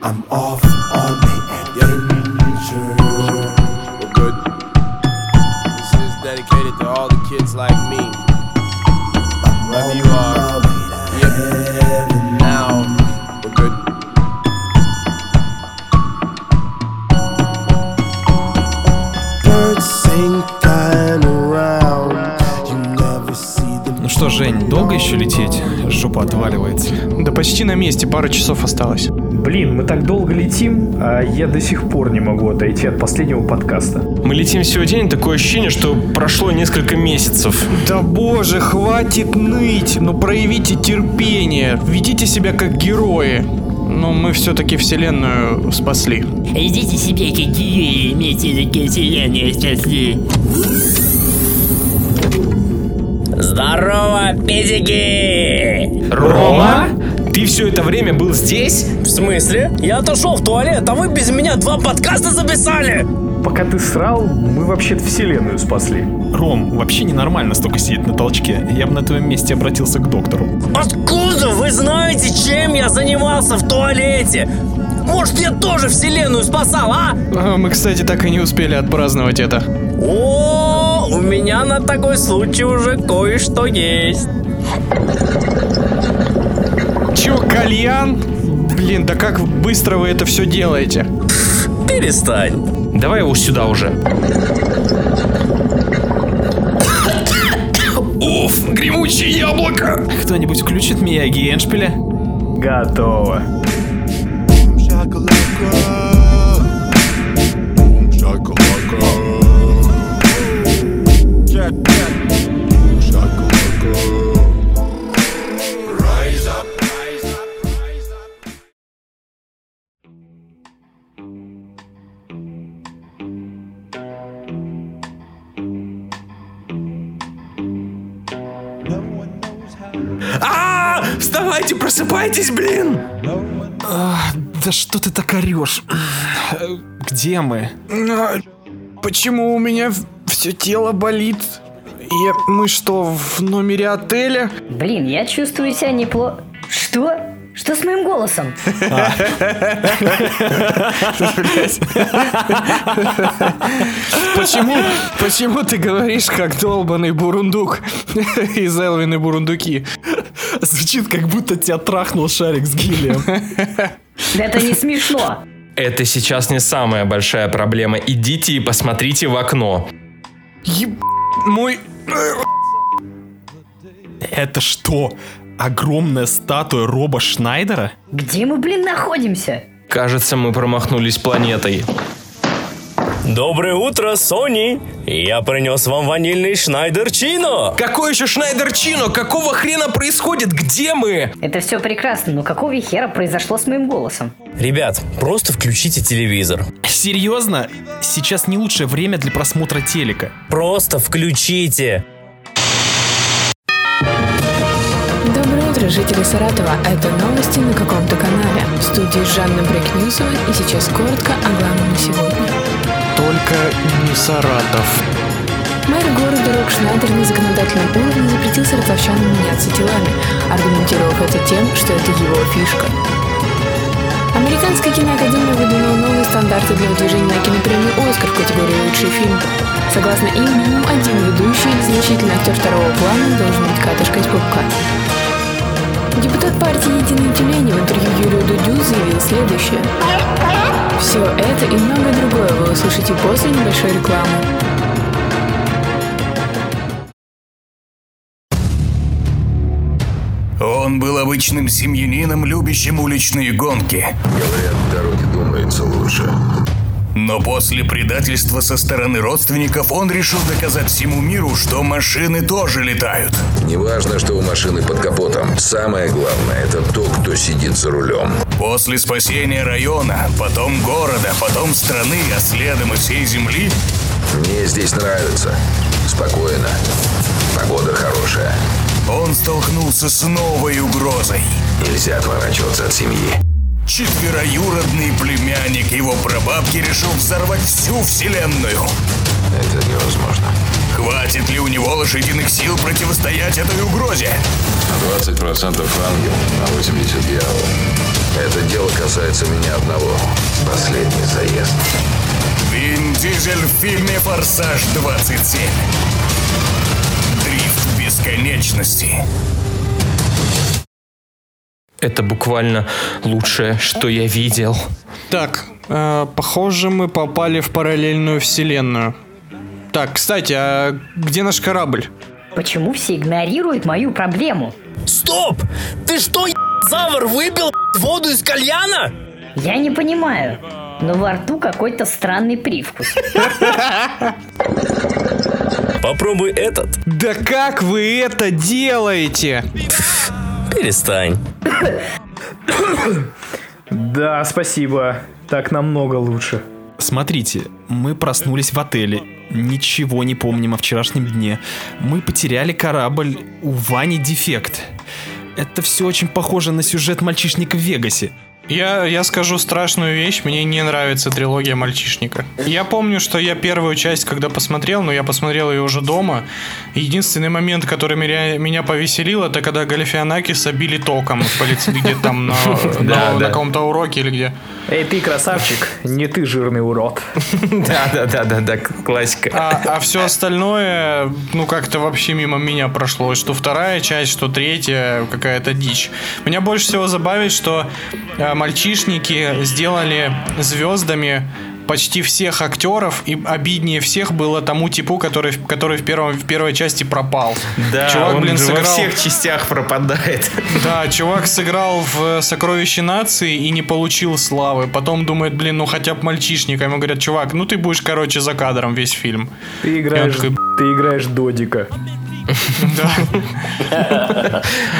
I'm off on the adventure. We're good. This is dedicated to all the kids like me. Wherever you are. Yep. Now, we're good. Birds sing flying around. You never see them. Ну что, Жень, долго еще лететь? Жопа отваливается. Да почти на месте, пара часов осталось. Блин, мы так долго летим, а я до сих пор не могу отойти от последнего подкаста. Мы летим всего день, такое ощущение, что прошло несколько месяцев. Да боже, хватит ныть, ну проявите терпение, ведите себя как герои. Но мы все-таки вселенную спасли. Идите себе какие имейте такие вселенные спасли. Здорово, педики! Рома? Ты все это время был здесь? В смысле? Я отошел в туалет, а вы без меня два подкаста записали! Пока ты срал, мы вообще-то вселенную спасли. Ром, вообще ненормально столько сидеть на толчке. Я бы на твоем месте обратился к доктору. Откуда вы знаете, чем я занимался в туалете? Может, я тоже вселенную спасал, а? А, Мы, кстати, так и не успели отпраздновать это. О, у меня на такой случай уже кое-что есть. Че, кальян? Блин, да как быстро вы это все делаете? Перестань. Давай его сюда уже. Уф, гремучее яблоко! Кто-нибудь включит Мияги Эншпиля? Готово. Да что ты так орешь? Где мы? А, Почему у меня все тело болит? Я, мы что, в номере отеля? Блин, я чувствую себя неплохо. Что? Что с моим голосом? Почему, почему ты говоришь как долбанный бурундук из Элвин и Бурундуки? Звучит, как будто тебя трахнул шарик с гелием. Это не смешно. Это сейчас не самая большая проблема. Идите и посмотрите в окно. Еб... Мой... Это что? Огромная статуя Роба Шнайдера? Где мы, блин, находимся? Кажется, мы промахнулись планетой. Доброе утро, Сони! Я принес вам ванильный Шнайдер Чино! Какой еще Шнайдер Чино? Какого хрена происходит? Где мы? Это все прекрасно, но какого хера произошло с моим голосом? Ребят, просто включите телевизор. Серьезно? Сейчас не лучшее время для просмотра телека. Просто включите! Доброе утро, жители Саратова. Это новости на каком-то канале. В студии Жанна Брекнюсова и сейчас коротко о главном на сегодня. Только не Саратов. Мэр города Рок Шнайдер на законодательном уровне запретил саратовчанам меняться телами, аргументировав это тем, что это его фишка. Американская киноакадемия выдвинула новые стандарты для выдвижения на кинопремию «Оскар» в категории «Лучший фильм». Согласно им, минимум один ведущий значительный актер второго плана должен быть катышкой из пупка. Депутат партии «Единые тюлени» в интервью Юрию Дудю заявил следующее. Все это и многое другое вы услышите после небольшой рекламы. Он был обычным семьянином, любящим уличные гонки. Говорят, в дороге думается лучше. Но после предательства со стороны родственников он решил доказать всему миру, что машины тоже летают. Неважно, что у машины под капотом. Самое главное, это то, кто сидит за рулем. После спасения района, потом города, потом страны, а следом и всей земли, Мне здесь нравится. Спокойно. Погода хорошая. он столкнулся с новой угрозой. Нельзя отворачиваться от семьи. Четвероюродный племянник его прабабки решил взорвать всю вселенную. Это невозможно. Хватит ли у него лошадиных сил противостоять этой угрозе? 20% ангел, а 80 дьявол. Это дело касается меня одного. Последний заезд. Вин Дизель в фильме «Форсаж 27». Дрифт бесконечности. Это буквально лучшее, что я видел. Так, э, похоже, мы попали в параллельную вселенную. Так, кстати, а где наш корабль? Почему все игнорируют мою проблему? Стоп! Ты что, завар, выпил воду из кальяна? Я не понимаю, но во рту какой-то странный привкус. Попробуй этот. Да как вы это делаете? Перестань. Да, спасибо. Так намного лучше. Смотрите, мы проснулись в отеле, ничего не помним о вчерашнем дне. Мы потеряли корабль, у Вани дефект. Это все очень похоже на сюжет мальчишника в Вегасе. Я, я скажу страшную вещь, мне не нравится трилогия «Мальчишника». Я помню, что я первую часть, когда посмотрел, но я посмотрел ее уже дома. Единственный момент, который меня, меня повеселил, это когда Галифианакиса били током в полиции, где там на, на- на каком-то уроке или где. Эй, ты красавчик, не ты жирный урод. Да, да, да, да, да, классика. А, все остальное, ну, как-то вообще мимо меня прошло. Что вторая часть, что третья, какая-то дичь. Меня больше всего забавит, что э, мальчишники сделали звездами почти всех актеров, и обиднее всех было тому типу, который, в- который в, первом, в первой части пропал. Да, Чувак, он блин, же во сыграл... всех частях пропадает. Да, чувак сыграл в «Сокровище нации» и не получил славы. Потом думает, блин, ну хотя бы мальчишника. Ему говорят, чувак, ну ты будешь, короче, за кадром весь фильм. Ты играешь, такой, ты играешь Додика.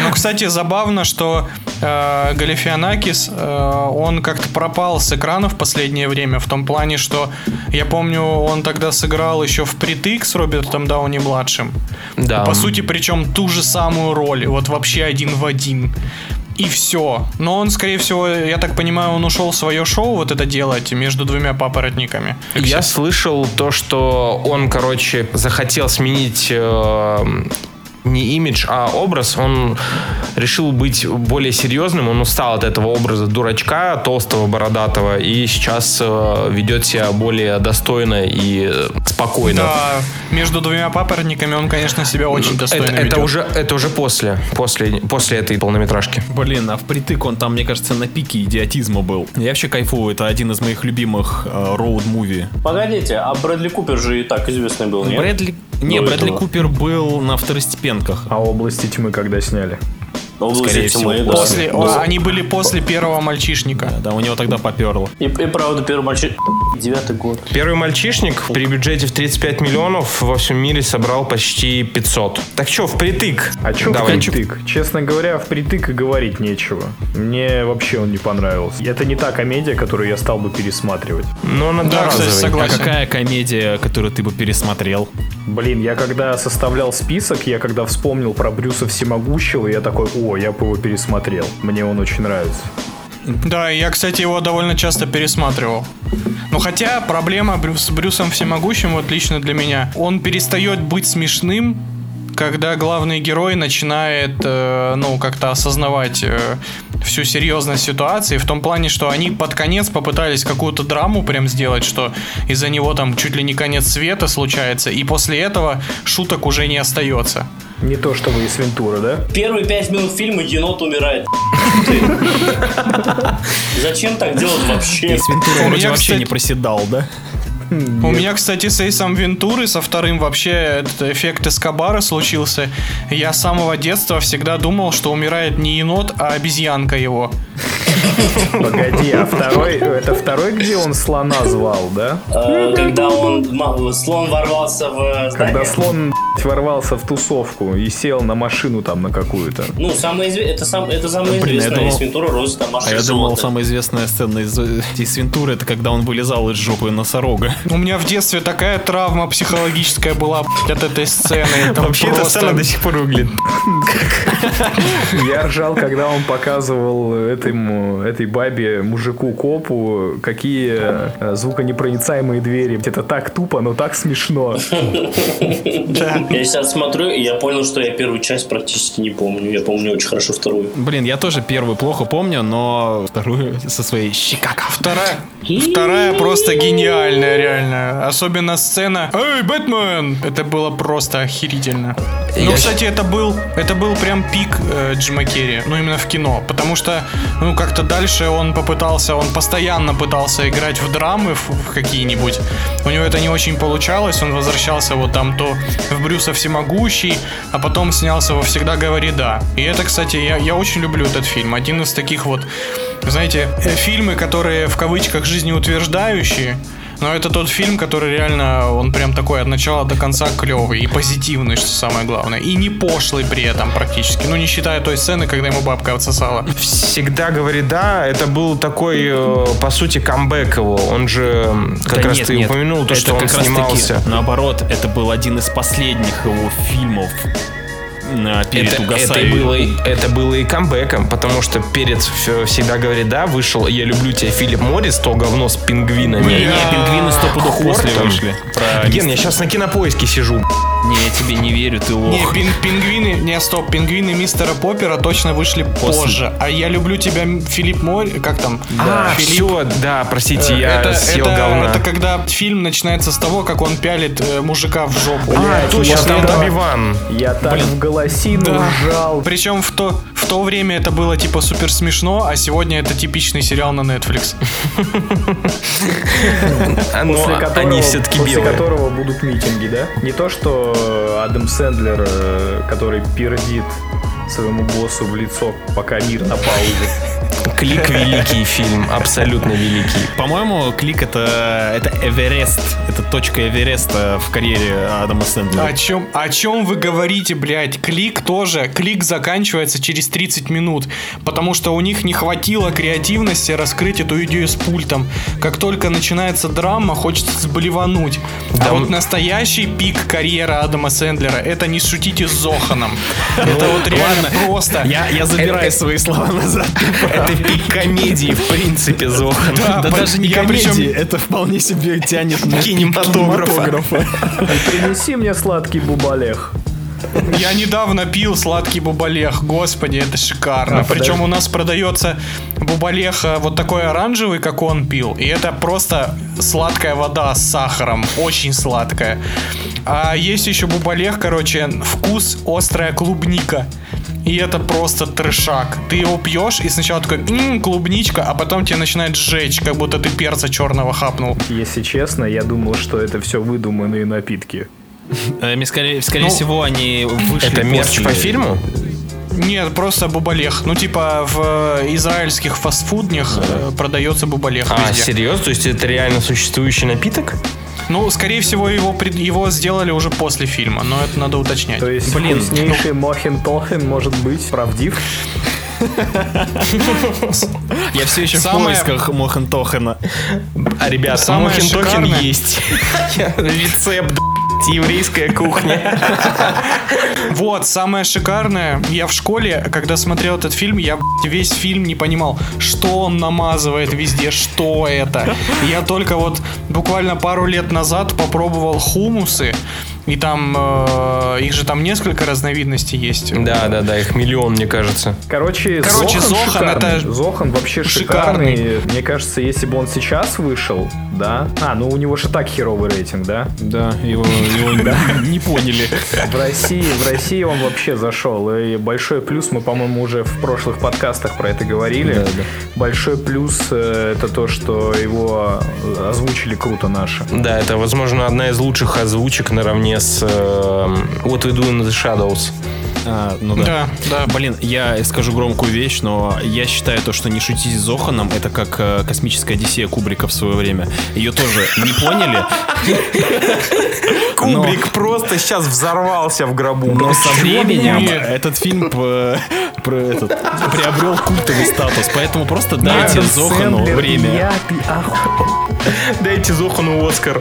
Ну, кстати, забавно, что э, Галифианакис, э, он как-то пропал с экрана в последнее время, в том плане, что я помню, он тогда сыграл еще в притык с Робертом Дауни-младшим. Да. По сути, причем ту же самую роль, вот вообще один в один. И все. Но он, скорее всего, я так понимаю, он ушел в свое шоу вот это делать между двумя папоротниками. Я слышал то, что он, короче, захотел сменить э, не имидж, а образ. Он решил быть более серьезным. Он устал от этого образа дурачка, толстого, бородатого, и сейчас э, ведет себя более достойно и э, спокойно. Да, между двумя папоротниками он, конечно, себя очень достойно это, это ведет. уже, это уже после, после, после этой полнометражки. Блин, а впритык он там, мне кажется, на пике идиотизма был. Я вообще кайфую, это один из моих любимых э, роуд-муви. Погодите, а Брэдли Купер же и так известный был, нет? Брэдли... Не, Брэдли этого. Купер был на второстепенках. А области тьмы когда сняли? Области Скорее всего, да. После, Да. о, они были после первого мальчишника. Да, у него тогда поперло. И, и правда, первый мальчик... Девятый год. Первый мальчишник при бюджете в 35 миллионов во всем мире собрал почти 500. Так что, впритык? А чё Давай. впритык? Честно говоря, впритык и говорить нечего. Мне вообще он не понравился. Это не та комедия, которую я стал бы пересматривать. Ну, он Да, кстати, согласен. А какая комедия, которую ты бы пересмотрел? Блин, я когда составлял список, я когда вспомнил про Брюса Всемогущего, я такой, о, я бы его пересмотрел. Мне он очень нравится. Да, я, кстати, его довольно часто пересматривал. Ну, хотя проблема с Брюсом Всемогущим, вот лично для меня, он перестает быть смешным, когда главный герой начинает, э, ну, как-то осознавать э, всю серьезность ситуации, в том плане, что они под конец попытались какую-то драму прям сделать, что из-за него там чуть ли не конец света случается, и после этого шуток уже не остается. Не то чтобы из Вентура, да? Первые пять минут фильма енот умирает. Зачем так делать вообще? Из Вентура вроде вообще не проседал, да? У меня, кстати, с Эйсом Вентуры, со вторым вообще этот эффект Эскобара случился. Я с самого детства всегда думал, что умирает не енот, а обезьянка его. Погоди, а второй, это второй, где он слона звал, да? Э, Когда он, слон ворвался в Когда слон ворвался в тусовку и сел на машину там на какую-то. Ну, самое изве- это, сам, это самое Блин, известное думал- из Вентура Розы там А машина я думал, самая известная сцена из, из Вентуры, это когда он вылезал из жопы носорога. У меня в детстве такая травма психологическая была от этой сцены. Вообще, эта сцена до сих пор выглядит. Я ржал, когда он показывал этому этой бабе, мужику, копу, какие э, звуконепроницаемые двери. Это так тупо, но так смешно. Я сейчас смотрю, и я понял, что я первую часть практически не помню. Я помню очень хорошо вторую. Блин, я тоже первую плохо помню, но вторую со своей щекака. Вторая, вторая просто гениальная, реально. Особенно сцена «Эй, Бэтмен!» Это было просто охерительно. Ну, Я кстати, это был, это был прям пик э, Джима Керри, ну, именно в кино. Потому что, ну, как-то дальше он попытался, он постоянно пытался играть в драмы в, в какие-нибудь. У него это не очень получалось, он возвращался вот там то в Брюса Всемогущий, а потом снялся во «Всегда говори да». И это, кстати, я, я очень люблю этот фильм. Один из таких вот, знаете, э, фильмы, которые в кавычках жизнеутверждающие, но это тот фильм, который реально, он прям такой от начала до конца клевый и позитивный, что самое главное. И не пошлый при этом практически. Ну, не считая той сцены, когда ему бабка отсосала. Всегда говорит да, это был такой, э, по сути, камбэк его. Он же, как Да раз нет, ты нет, упомянул, то, это что он раз таки снимался. наоборот, это был один из последних его фильмов перед Это, это, и угасанием. было, это было и камбэком, потому что перед «Всё- «Всегда говорит да» вышел «Я люблю тебя» Филипп Моррис, то говно с пингвинами. Не, не, пингвины сто пудов после вышли. Ген, я сейчас на кинопоиске сижу. Не, я тебе не верю, ты лох. Не, пин- пингвины, не, стоп, пингвины мистера Поппера точно вышли После. позже. А я люблю тебя, Филипп Морь, как там? А, Филипп. все, да, простите, я это, съел это- говна. это когда фильм начинается с того, как он пялит э, мужика в жопу. А, Блядь, точно, я там Оби-Ван. Я так Блин. в голосину Да. ржал. Причем в то, в то время это было типа супер смешно, а сегодня это типичный сериал на Netflix. А, но После которого, они все-таки после белые. которого будут митинги, да? Не то, что э, Адам Сэндлер, э, который пердит своему боссу в лицо, пока мир на паузе. Клик великий фильм, абсолютно великий. По-моему, клик это, это Эверест. Это точка Эвереста в карьере Адама Сэндлера. О чем, о чем вы говорите, блядь? Клик тоже. Клик заканчивается через 30 минут, потому что у них не хватило креативности раскрыть эту идею с пультом. Как только начинается драма, хочется сблевануть. А вот настоящий пик карьеры Адама Сэндлера это не шутите с Зоханом. Это вот реально просто. Я, я забираю свои слова назад. Это комедии, в принципе, Зохан. Да, по- даже не я комедии, причем- это вполне себе тянет на Кинематографа. кинематографа. Принеси мне сладкий бубалех. Я недавно пил сладкий бубалех. Господи, это шикарно. А, Причем подожди. у нас продается бубалех э, вот такой оранжевый, как он пил. И это просто сладкая вода с сахаром. Очень сладкая. А есть еще бубалех, короче, вкус острая клубника. И это просто трешак. Ты его пьешь, и сначала такой, «М, клубничка, а потом тебе начинает сжечь, как будто ты перца черного хапнул. Если честно, я думал, что это все выдуманные напитки. Э, мне Скорее, скорее Ну, всего, они вышли Это мерч после- по фильму? Нет, просто бубалех. Ну, типа в э, израильских фастфуднях э, продается бубалех А, везде. серьезно? То есть это реально существующий напиток? Ну, скорее всего, его, его сделали уже после фильма, но это надо уточнять. То есть Блин, вкуснейший Мохин Тохен может быть правдив? Я все еще Самое- в поисках Мохентохена. А, ребят, Самое Мохин Токен шикарное- есть. Рецепт, еврейская кухня. Вот, самое шикарное, я в школе, когда смотрел этот фильм, я весь фильм не понимал, что он намазывает везде, что это. Я только вот буквально пару лет назад попробовал хумусы, и там, э, их же там несколько разновидностей есть. Да, да, да, их миллион, мне кажется. Короче, Короче, Зохан, Зохан шикарный. это Зохан вообще шикарный. шикарный. Мне кажется, если бы он сейчас вышел, да. А, ну у него же так херовый рейтинг, да? Да, его, его не поняли. В России, в России он вообще зашел. И большой плюс, мы, по-моему, уже в прошлых подкастах про это говорили. Большой плюс э, это то, что его озвучили круто наши. Да, это, возможно, одна из лучших озвучек наравне с э, What We Do in the Shadows. А, ну да. Да, да. Блин, я скажу громкую вещь, но я считаю то, что не шутить с Зоханом, это как э, космическая Одиссея Кубрика в свое время. Ее тоже не поняли. Кубрик просто сейчас взорвался в гробу. Но со временем этот фильм про этот, приобрел культовый статус, поэтому просто дайте Зохану время. Я, ты оху- Дайте Зохану Оскар.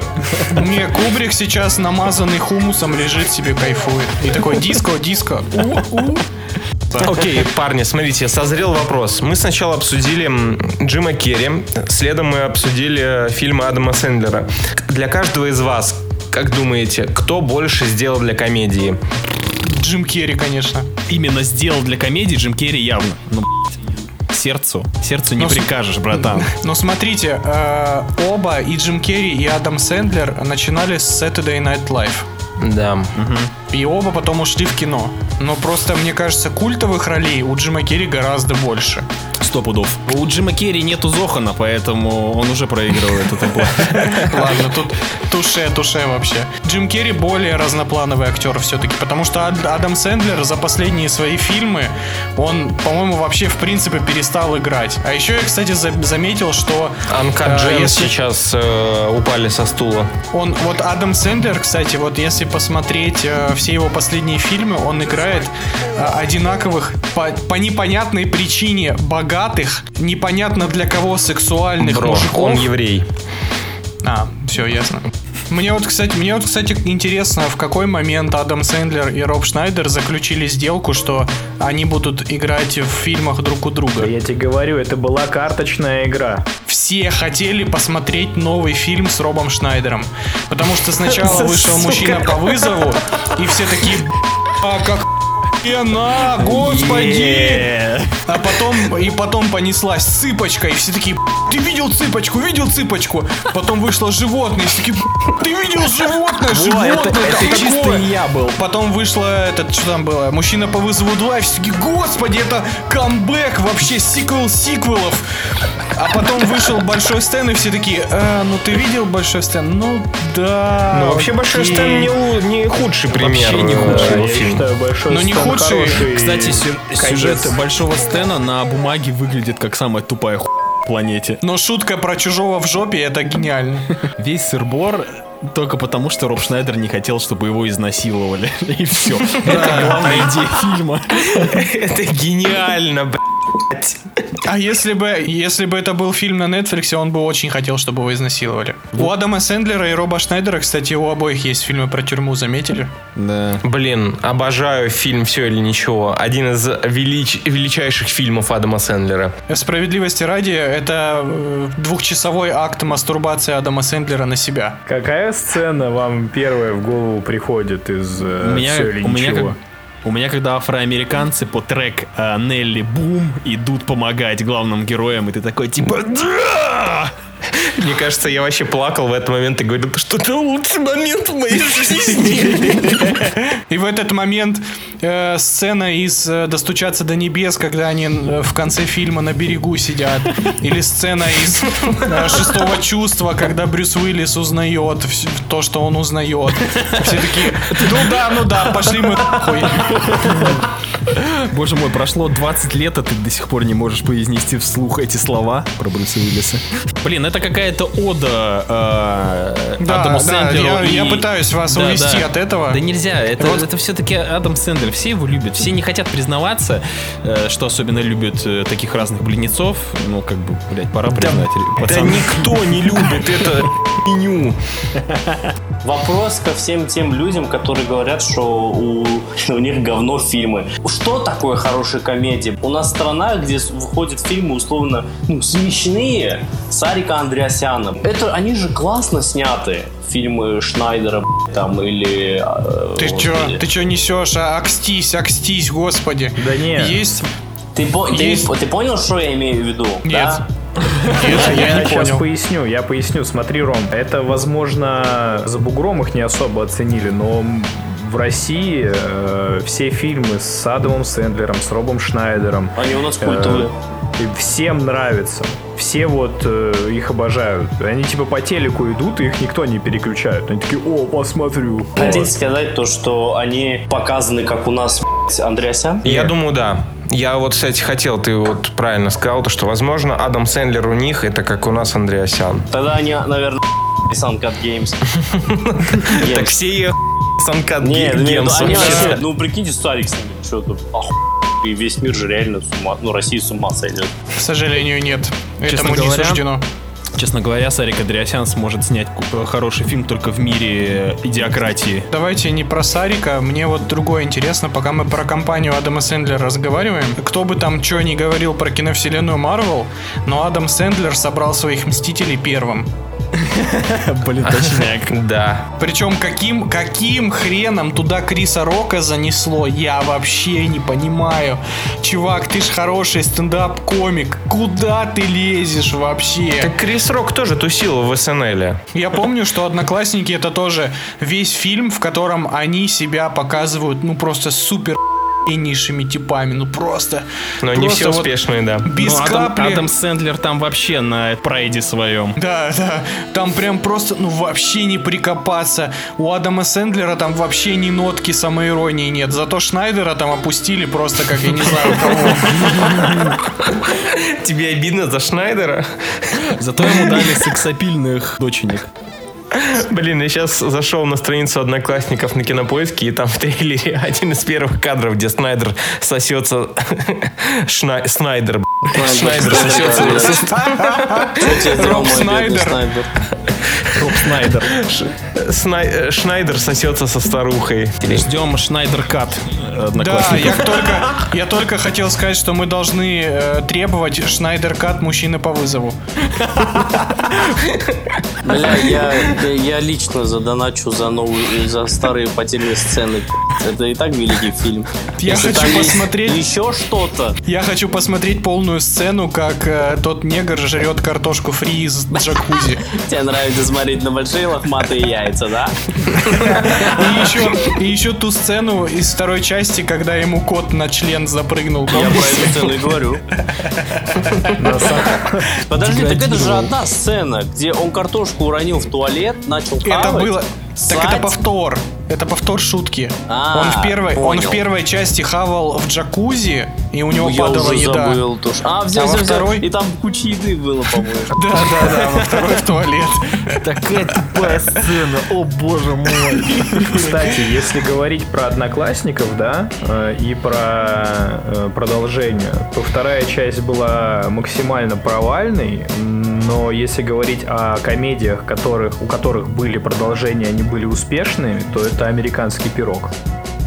Не, Кубрик сейчас намазанный хумусом лежит себе, кайфует. И такой диско, диско. Окей, парни, смотрите, созрел вопрос. Мы сначала обсудили Джима Керри, следом мы обсудили фильмы Адама Сэндлера. Для каждого из вас, как думаете, кто больше сделал для комедии? Джим Керри, конечно. Именно сделал для комедии Джим Керри явно. Ну, блядь, сердцу, сердцу не с- прикажешь, братан. Но смотрите, э, оба, и Джим Керри, и Адам Сэндлер начинали с Saturday Night Live. Да. И оба потом ушли в кино. Но просто, мне кажется, культовых ролей у Джима Керри гораздо больше. Сто пудов. У Джима Керри нету Зохана, поэтому он уже проигрывает этот бой. Ладно, тут туше, туше вообще. Джим Керри более разноплановый актер все-таки, потому что Ад- Адам Сэндлер за последние свои фильмы, он, по-моему, вообще в принципе перестал играть. А еще я, кстати, за- заметил, что... Анка э, Джеймс сейчас э, упали со стула. Он, вот Адам Сэндлер, кстати, вот если посмотреть э, все его последние фильмы, он играет э, одинаковых по, по непонятной причине богатых, непонятно для кого сексуальных Бро, мужиков. он еврей. А, все ясно. Мне вот, кстати, мне вот, кстати, интересно, в какой момент Адам Сэндлер и Роб Шнайдер заключили сделку, что они будут играть в фильмах друг у друга. Я тебе говорю, это была карточная игра. Все хотели посмотреть новый фильм с Робом Шнайдером. Потому что сначала вышел мужчина по вызову, и все такие, а как охуенно, господи! А потом, и потом понеслась цыпочка, и все такие, ты видел цыпочку, видел цыпочку? Потом вышло животное, и все такие, ты видел животное, Во, животное, это- это какое?» чисто я был. Потом вышло, этот, что там было, мужчина по вызову 2, и все такие, господи, это камбэк, вообще сиквел сиквелов. А потом вышел Большой Стэн, и все такие, «А, ну ты видел Большой Стэн? Ну да. Ну, вообще, Большой окей». Стэн не, не худший пример. Вообще не э, худший. его Я считаю, большой Ну, не худший. хороший Кстати, сюжет Большого Стена на бумаге выглядит как самая тупая ху... планете. Но шутка про чужого в жопе, это гениально. Весь сырбор только потому, что Роб Шнайдер не хотел, чтобы его изнасиловали. И все. Это главная идея фильма. Это гениально, блядь. А если бы, если бы это был фильм на Netflix, он бы очень хотел, чтобы его изнасиловали. У Адама Сэндлера и Роба Шнайдера, кстати, у обоих есть фильмы про тюрьму, заметили? Да. Блин, обожаю фильм «Все или ничего». Один из велич- величайших фильмов Адама Сэндлера. Справедливости ради, это э, двухчасовой акт мастурбации Адама Сэндлера на себя. Какая сцена вам первая в голову приходит из э, меня, «Всё или у меня ничего»? как- у меня, когда афроамериканцы по трек э, Нелли Бум идут помогать главным героям, и ты такой типа! Мне кажется, я вообще плакал в этот момент и говорил, что это лучший момент в моей жизни. И в этот момент э, сцена из э, «Достучаться до небес», когда они э, в конце фильма на берегу сидят. Или сцена из э, «Шестого чувства», когда Брюс Уиллис узнает то, что он узнает. Все такие, ну да, ну да, пошли мы нахуй. Боже мой, прошло 20 лет, а ты до сих пор не можешь произнести вслух эти слова про Брюса Уиллиса. Блин, это какая-то ода э, Да, Адаму да, Сэндлеру. я- и- я пытаюсь вас Да, увести да. от этого. Да нельзя, это, Вот. это все-таки Адам Сэндлер, все его любят, все не хотят признаваться, э, что особенно любят э, таких разных близнецов. Ну, как бы, блядь, пора признать, Да пацаны. никто не любит это меню. Вопрос ко всем тем людям, которые говорят, что у, у них говно фильмы. Что такое хорошая комедия? У нас страна, где выходят фильмы условно ну, смешные с Арика Андреасяном. Это они же классно сняты. Фильмы Шнайдера там или... э, Ты вот, чё, или- ты чё несешь? А, акстись, акстись, господи. Да нет. Есть... Ты, по- ты- Есть- ты понял, что я имею в виду? Нет. Да? Я, я не сейчас понял. поясню, я поясню. Смотри, Ром, это, возможно, за бугром их не особо оценили, но в России э, все фильмы с Адамом Сэндлером, с Робом Шнайдером Они у нас э, культовые. и всем нравятся. Все вот э, их обожают. Они типа по телеку идут, и их никто не переключает. Они такие, о, посмотрю. Хотите сказать то, что они показаны, как у нас Андреасян? Я думаю, да. Я вот, кстати, хотел, ты вот правильно сказал, то, что, возможно, Адам Сэндлер у них, это как у нас Андреасян. Тогда они, наверное, Suncut Games. Так все они вообще. вообще, ну прикиньте, Старик с ними, что тут, и весь мир же реально с ума, ну Россия с ума сойдет. К сожалению, нет. Честно Этому не суждено. Честно говоря, Сарик Андреасян сможет снять ку- хороший фильм только в мире идиократии. Давайте не про Сарика, мне вот другое интересно, пока мы про компанию Адама Сэндлера разговариваем. Кто бы там что ни говорил про киновселенную Марвел, но Адам Сэндлер собрал своих Мстителей первым. Блин, точняк. Да. Причем каким, каким хреном туда Криса Рока занесло, я вообще не понимаю. Чувак, ты ж хороший стендап-комик, куда ты лезешь вообще? Так Крис Рок тоже тусил в СНЛ. Я помню, что «Одноклассники» — это тоже весь фильм, в котором они себя показывают, ну, просто супер охуеннейшими типами, ну просто. Но не просто все вот успешные, да. Без Ну, Адам, капли. Адам Сэндлер там вообще на прайде своем. Да, да, там прям просто, ну вообще не прикопаться. У Адама Сэндлера там вообще ни нотки самоиронии нет. Зато Шнайдера там опустили просто, как я не знаю кого. Тебе обидно за Шнайдера? Зато ему дали сексапильных доченек. Блин, я сейчас зашел на страницу одноклассников на кинопоиске, и там в трейлере один из первых кадров, где Снайдер сосется... Шна- Снайдер, б***ь. Шнайдер сосется... Роб Снайдер. Снайдер? Роб Снайдер. Снай- э, Шнайдер сосется со старухой. Ждем Шнайдер Кат Да, одноклассников. я только, я только хотел сказать, что мы должны э, требовать Шнайдер Кат мужчины по вызову. Бля, я, я, я лично задоначу за новые, за старые потерянные сцены. Это и так великий фильм. Я Если хочу там есть посмотреть- еще что-то. Я хочу посмотреть полную сцену, как э, тот негр жрет картошку фри из джакузи. Тебе нравится смотреть на большие лохматые яйца, да? И еще, и еще ту сцену из второй части, когда ему кот на член запрыгнул. Я про эту сцену и говорю. Подожди, так это же одна сцена, где он картошку уронил в туалет, начал Это было. Так это повтор. Это повтор шутки. А, он, в первой, он в понял. первой части хавал в джакузи, и у него Я падала уже еда. забыл. А, взял, А во взял, взял. второй? И там куча еды было, по-моему. Да, да, да, во второй в туалет. Такая тупая сцена, о боже мой. Кстати, если говорить про одноклассников, да, э, и про э, продолжение, то вторая часть была максимально провальной, но если говорить о комедиях, которых, у которых были продолжения, они были успешными, то это американский пирог.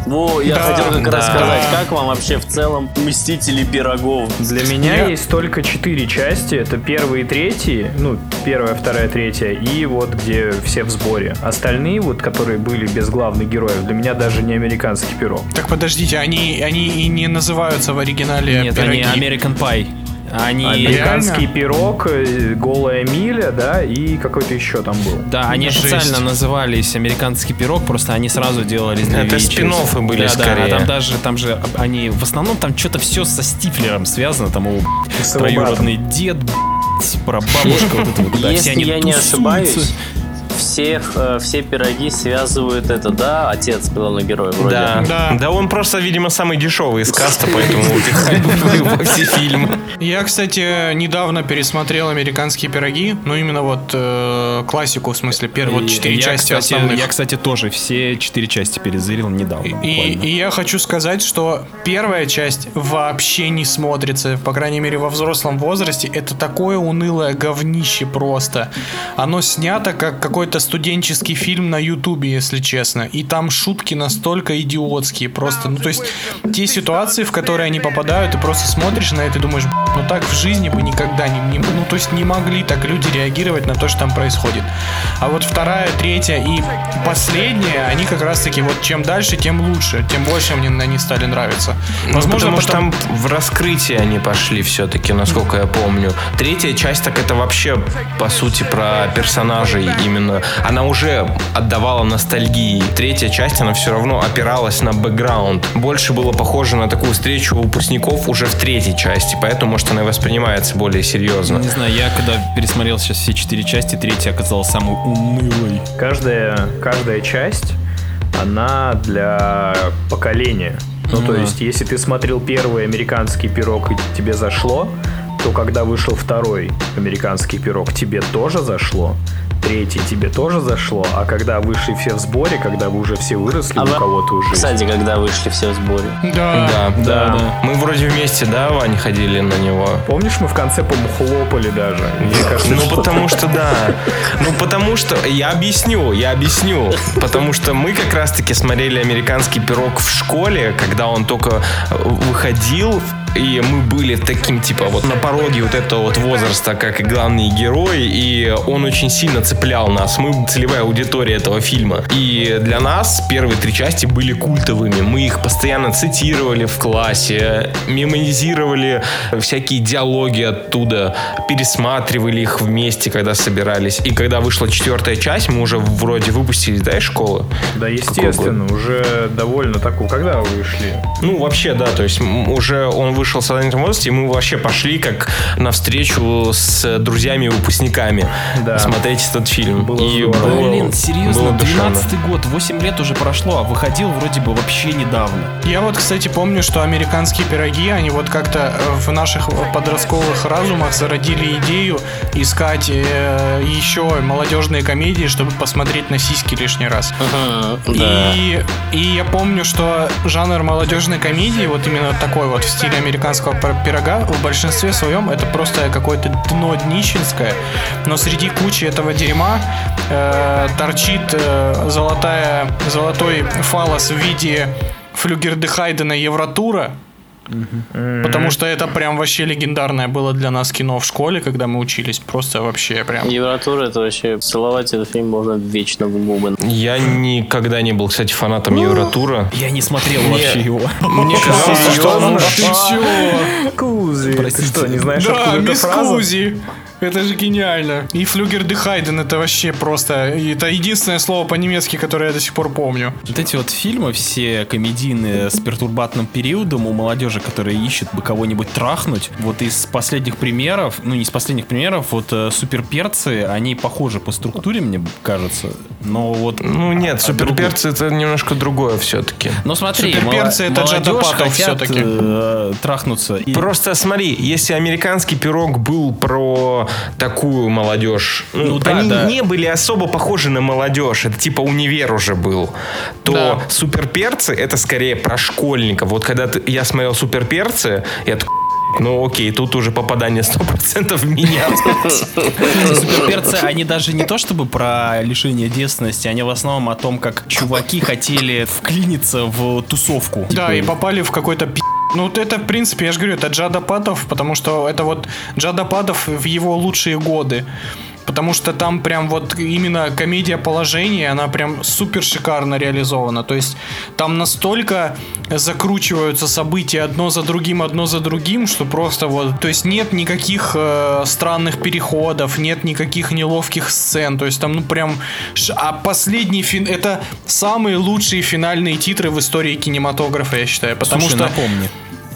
Во, я Да, хотел как раз да. сказать, как вам вообще в целом Мстители пирогов? Для меня Я- есть только четыре части. Это первый и третий, ну, первая, вторая, третья, и вот где все в сборе. Остальные, вот, которые были без главных героев, для меня даже не американский пирог. Так подождите, они, они и не называются в оригинале Нет, пироги. они American Pie. Они... Американский реально? пирог, э, голая миля, да, и какой-то еще там был. Да, они Жесть. официально назывались американский пирог, просто они сразу делались для Это спин-оффы были да, Да, скорее. а там даже, там же они, в основном там что-то все со Стифлером связано, там его троюродный дед, б***ь, прабабушка, вот это вот, да, все Если они я не ошибаюсь, всех, э, все пироги связывают это, да, отец главного героя вроде. Да. Да. да. он просто, видимо, самый дешевый из каста, поэтому во все фильмы. Я, кстати, недавно пересмотрел американские пироги, ну именно вот э, классику, в смысле, первые четыре части основных. Я, кстати, тоже все четыре части перезрел недавно. И я хочу сказать, что первая часть вообще не смотрится, по крайней мере во взрослом возрасте. Это такое унылое говнище просто. Оно снято как какой-то студенческий фильм на Ютубе, если честно. И там шутки настолько идиотские просто. Ну то есть те ситуации, в которые они попадают, ты просто смотришь на это и думаешь, «Б***ь, ну так в жизни бы никогда не, не- ну то есть не могли так люди реагировать на то, что там происходит. А вот вторая, третья и последняя, они как раз таки вот чем дальше, тем лучше, тем больше мне они стали нравиться. Возможно, Возможно, потому что потом- там в раскрытие они пошли все-таки, насколько я помню. Третья часть, так это вообще, по сути, про персонажей именно. Она уже отдавала ностальгии. Третья часть, она все равно опиралась на бэкграунд. Больше было похоже на такую встречу выпускников уже в третьей части, поэтому, может, она и воспринимается более серьезно. Не знаю, я когда пересмотрел сейчас все четыре части, третья оказалась самой унылой. Каждая, каждая часть, она для поколения. Ну, Ну то есть, если ты смотрел первый американский пирог и тебе зашло, то когда вышел второй американский пирог, тебе тоже зашло. третий тебе тоже зашло, а когда вышли все в сборе, когда вы уже все выросли, А у вы- кого-то уже... Кстати, когда вышли все в сборе. Да. Да, Да. Мы вроде вместе, да, Вань, ходили на него? Помнишь, мы в конце, по-моему, хлопали даже? Мне кажется, Ну, что- потому что, да. Ну, потому что... Я объясню, я объясню. Потому что мы как раз-таки смотрели «Американский пирог» в школе, когда он только выходил, и мы были таким, типа, вот на пороге вот этого вот возраста, как и главные герои, и он очень сильно цеплял нас. Мы целевая аудитория этого фильма. И для нас первые три части были культовыми. Мы их постоянно цитировали в классе, мемонизировали всякие диалоги оттуда, пересматривали их вместе, когда собирались. И когда вышла четвертая часть, мы уже вроде выпустились, да, из школы? Да, естественно, уже довольно такого. Когда вы вышли? Ну, вообще, да, то есть уже он вышел в сознательном возрасте, и мы вообще пошли как навстречу с друзьями и выпускниками Да. смотреть этот фильм. Было и здорово. было- Блин, серьезно, было душевно. 12 год, 8 лет уже прошло, а выходил вроде бы вообще недавно. Я вот, кстати, помню, что американские пироги, они вот как-то э, в наших подростковых разумах зародили идею искать э, еще молодежные комедии, чтобы посмотреть на сиськи лишний раз. да. И, и я помню, что жанр молодежной комедии, вот именно такой вот в стиле американского пир- пирога, в большинстве своем это просто какое-то дно днищенское, но среди кучи этого дерьма э, торчит э, золотая, золотой фалос в виде флюгердехайдена Евротура, Потому что это прям вообще легендарное было для нас кино в школе, когда мы учились. Просто вообще прям. Евротур это вообще целовать этот фильм можно вечно в губы. Я никогда не был, кстати, фанатом Евротура. Я не смотрел вообще его. Мне казалось, что он... Кузи, ты что, не знаешь, Да, откуда эта фраза? Кузи. Это же гениально. И Флюгер де Хайден это вообще просто... Это единственное слово по-немецки, которое я до сих пор помню. Вот эти вот фильмы, все комедийные с пертурбатным периодом у молодежи, которые ищет бы кого-нибудь трахнуть, вот из последних примеров, ну не из последних примеров, вот э, суперперцы, они похожи по структуре, мне кажется, но вот... Ну нет, суперперцы это немножко другое все-таки. Ну смотри, Суперперцы это молодежь всё-таки. э, трахнуться. И- Просто смотри, если американский пирог был про такую молодежь, ну, Ну да, они да. не были особо похожи на молодежь, это типа универ уже был, то Да. суперперцы это скорее про школьников. Вот когда ты- я смотрел суперперцы, я такой, ну окей, тут уже попадание 100% в меня. Суперперцы, они даже не то чтобы про лишение девственности, они в основном о том, как чуваки хотели вклиниться в тусовку. Да, Типа, и попали в какой-то пи***. Ну, вот это, в принципе, я же говорю, это Джада Патов, потому что это вот Джада Патов в его лучшие годы. Потому что там прям вот именно комедия положения, она прям супер шикарно реализована. То есть там настолько закручиваются события одно за другим, одно за другим, что просто вот... То есть нет никаких э, странных переходов, нет никаких неловких сцен. То есть там, ну прям... А последний фин... Это самые лучшие финальные титры в истории кинематографа, я считаю. Потому Слушай, что напомни.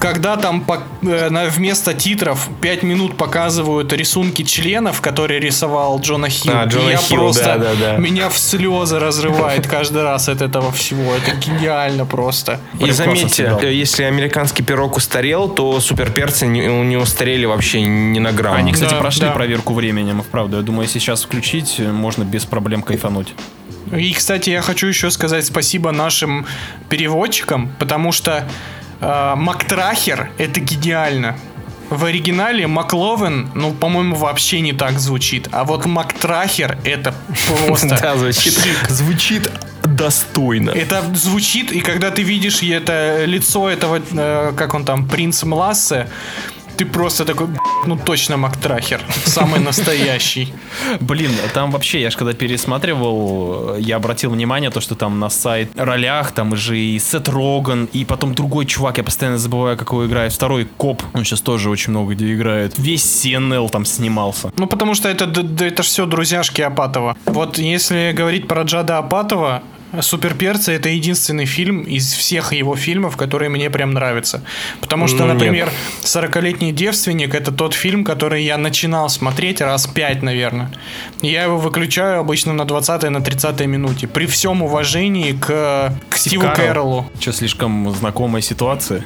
Когда там по- э, на- вместо титров 5 минут показывают рисунки членов, которые рисовал Джона Хилл, А, Джона я Хилл, просто да, да, да. меня в слезы разрывает каждый раз от этого всего. Это гениально просто. И заметьте, если американский пирог устарел, то суперперцы не, не устарели вообще ни на грамм. Они, кстати, Да, прошли да. проверку временем, вправду. Я думаю, сейчас включить э, можно без проблем кайфануть. И, кстати, я хочу еще сказать спасибо нашим переводчикам, потому что Мактрахер это гениально. В оригинале Макловен, ну, по-моему, вообще не так звучит. А вот Мактрахер это просто Да, звучит, звучит достойно. Это звучит, и когда ты видишь это лицо этого, э, как он там, принц Млассе, ты просто такой, «Б***ь, ну точно Мактрахер, самый настоящий. Блин, там вообще, я же когда пересматривал, я обратил внимание, то, что там на сайт ролях, там же и Сет Роган, и потом другой чувак, я постоянно забываю, как его играет, второй коп, он сейчас тоже очень много где играет. Весь CNL там снимался. Ну, потому что это, д- д- это все друзьяшки Апатова. Вот если говорить про Джада Апатова, Суперперцы это единственный фильм из всех его фильмов, который мне прям нравится. Потому что, Ну, например, 40-летний девственник это тот фильм, который я начинал смотреть раз пять, наверное. Я его выключаю обычно на 20-й, на 30-й минуте. При всем уважении к, к Стиву Кэрроллу. Что, слишком знакомая ситуация?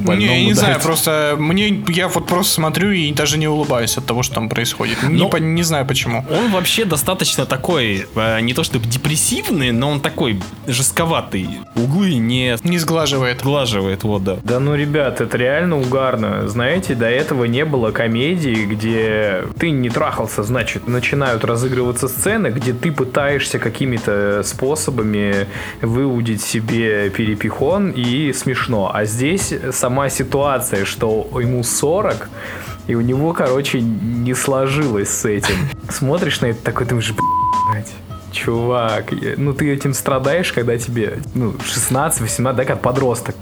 Больному Не, я не знаю, просто мне я вот просто смотрю и даже не улыбаюсь от того, что там происходит. Не, по- не знаю почему. Он вообще достаточно такой, э, не то чтобы депрессивный, но он такой жестковатый. Углы не Не сглаживает. сглаживает, вот да. Да ну, ребят, это реально угарно. Знаете, до этого не было комедии, где ты не трахался, значит, начинают разыгрываться сцены, где ты пытаешься какими-то способами выудить себе перепихон и смешно. А здесь сама ситуация, что ему 40, и у него, короче, не сложилось с этим. Смотришь на это такой, думаешь, блядь, чувак, ну ты этим страдаешь, когда тебе, ну, 16-18, да, как подросток.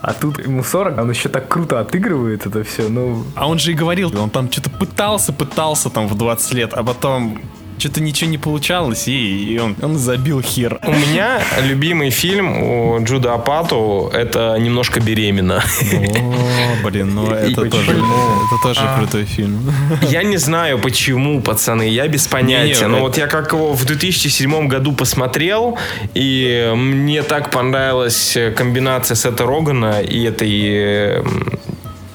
А тут ему 40, он еще так круто отыгрывает это все, ну... А он же и говорил, он там что-то пытался, пытался там в 20 лет, а потом что-то ничего не получалось, и, и он, он забил хер. У меня любимый фильм у Джуда Апату это «Немножко беременна». О, блин, ну это тоже, это тоже крутой фильм. Я не знаю, почему, пацаны, я без понятия. Не, Но это- вот я как его в 2007 году посмотрел, и мне так понравилась комбинация Сета Рогана и этой э,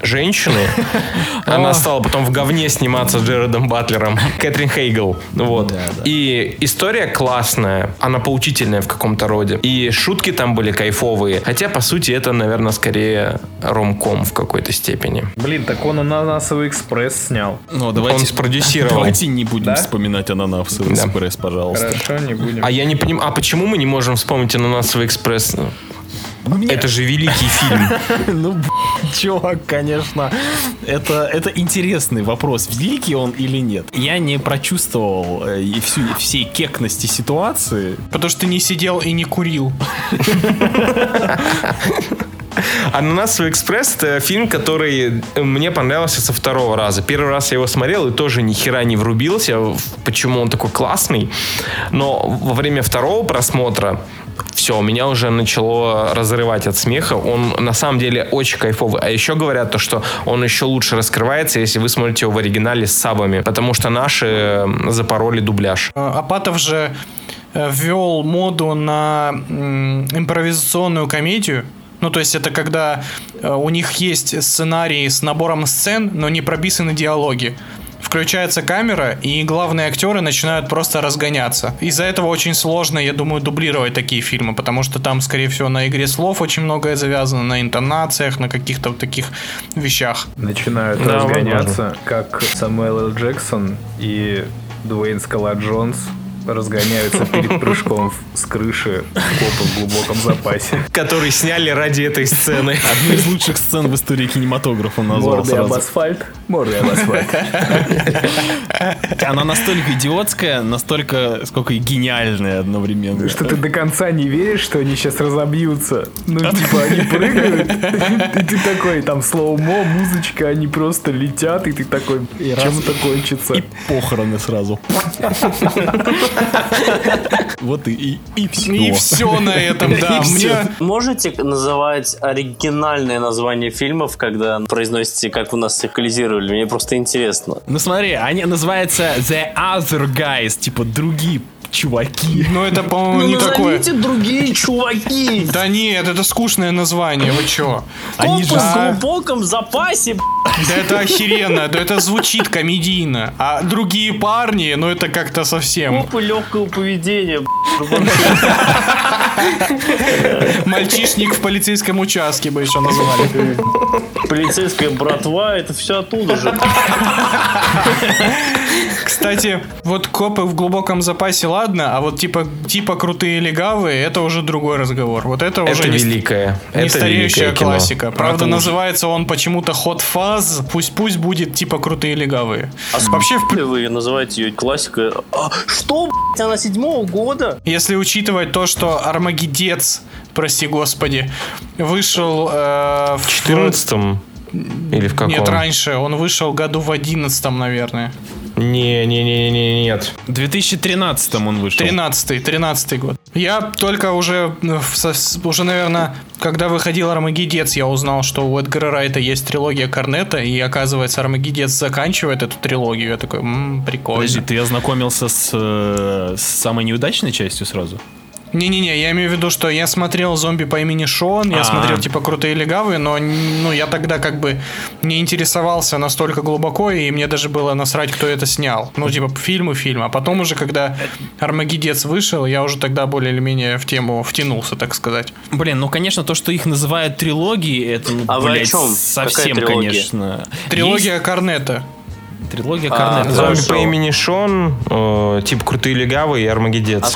женщины. Она стала потом в говне сниматься с Джередом Батлером. Кэтрин Хейгл. Вот. И история классная. Она поучительная в каком-то роде. И шутки там были кайфовые. Хотя, по сути, это, наверное, скорее ромком в какой-то степени. Блин, так он ананасовый экспресс снял. Ну, давайте, Он спродюсировал. Давайте не будем Да? вспоминать ананасовый Да. экспресс, пожалуйста. Хорошо, не будем. А я не понимаю, а почему мы не можем вспомнить «Ананасовый экспресс»? Это же великий фильм. Ну, чувак, конечно, это, это интересный вопрос, великий он или нет. Я не прочувствовал э, и всю, всей кекности ситуации. Потому что ты не сидел и не курил. «Ананасовый экспресс» — это фильм, который мне понравился со второго раза. Первый раз я его смотрел и тоже ни хера не врубился, почему он такой классный. Но во время второго просмотра все, меня уже начало разрывать от смеха. Он на самом деле очень кайфовый. А еще говорят то, что он еще лучше раскрывается, если вы смотрите его в оригинале с сабами. Потому что наши запороли дубляж. Э, Апатов же э, ввел моду на импровизационную комедию. Ну, то есть это когда э, у них есть сценарий с набором сцен, но не прописаны диалоги. Включается камера, и главные актеры начинают просто разгоняться. Из-за этого очень сложно, я думаю, дублировать такие фильмы, потому что там, скорее всего, на игре слов очень многое завязано, на интонациях, на каких-то вот таких вещах. Начинают Да, разгоняться, как Самуэл Л. Джексон и Дуэйн Скала Джонс разгоняются перед прыжком с крыши копа в глубоком запасе. Который сняли ради этой сцены. Одну из лучших сцен в истории кинематографа назвал Мордой об сразу. асфальт, мордой об асфальт. Она настолько идиотская, настолько, сколько и гениальная одновременно. Что ты до конца не веришь, что они сейчас разобьются. Ну, типа, они прыгают, и ты такой, там слоумо, музычка, они просто летят, и ты такой, чем это кончится? И похороны сразу. Вот и, и, все. И все на этом, да. Мне Можете называть оригинальное название фильмов, когда произносите, как у нас эквализировали? Мне просто интересно. Ну смотри, они называются The Other Guys, типа другие чуваки. Ну, это, по-моему, Ну, не такое. назовите другие чуваки. Да нет, это скучное название, вы чё? Они же... в глубоком запасе. Да это охеренно, да это звучит комедийно. А другие парни, ну это как-то совсем. Копы легкого поведения. Мальчишник в полицейском участке бы еще назвали. Полицейская братва, это все оттуда же. Кстати, вот копы в глубоком запасе, ладно, а вот типа, типа крутые легавые, это уже другой разговор. Вот это, уже Это не, великое. не Это стареющая великое кино. классика. Правда, Это называется он почему-то Hot Fuzz. Пусть пусть будет типа крутые легавые. А Вообще, в вы называете ее классикой. А, что, б***ь, она седьмого года? Если учитывать то, что Армагеддец, прости господи, вышел э, в 14 или в каком? Нет, раньше. Он вышел году в одиннадцатом, наверное. Не, не, не, не, нет. В 2013 он вышел. 13 13 год. Я только уже, э, уже, наверное, когда выходил Армагеддец, я узнал, что у Эдгара Райта есть трилогия Корнета, и оказывается, Армагеддец заканчивает эту трилогию. Я такой, м прикольно. Подожди, ты ознакомился с, э, с самой неудачной частью сразу? Не-не-не, я имею в виду, что я смотрел зомби по имени Шон, я А. смотрел типа крутые легавые, но ну, я тогда как бы не интересовался настолько глубоко, и мне даже было насрать, кто это снял. Ну, типа, фильм и фильм. А потом уже, когда Армагеддец вышел, я уже тогда более или менее в тему втянулся, так сказать. Блин, ну, конечно, то, что их называют трилогией, это, ну, А блядь, чем? совсем, Какая трилогия? конечно. Трилогия Корнета. Трилогия А, Корнета. Зомби по имени Шон, э, типа Крутые Легавые и Армагеддец.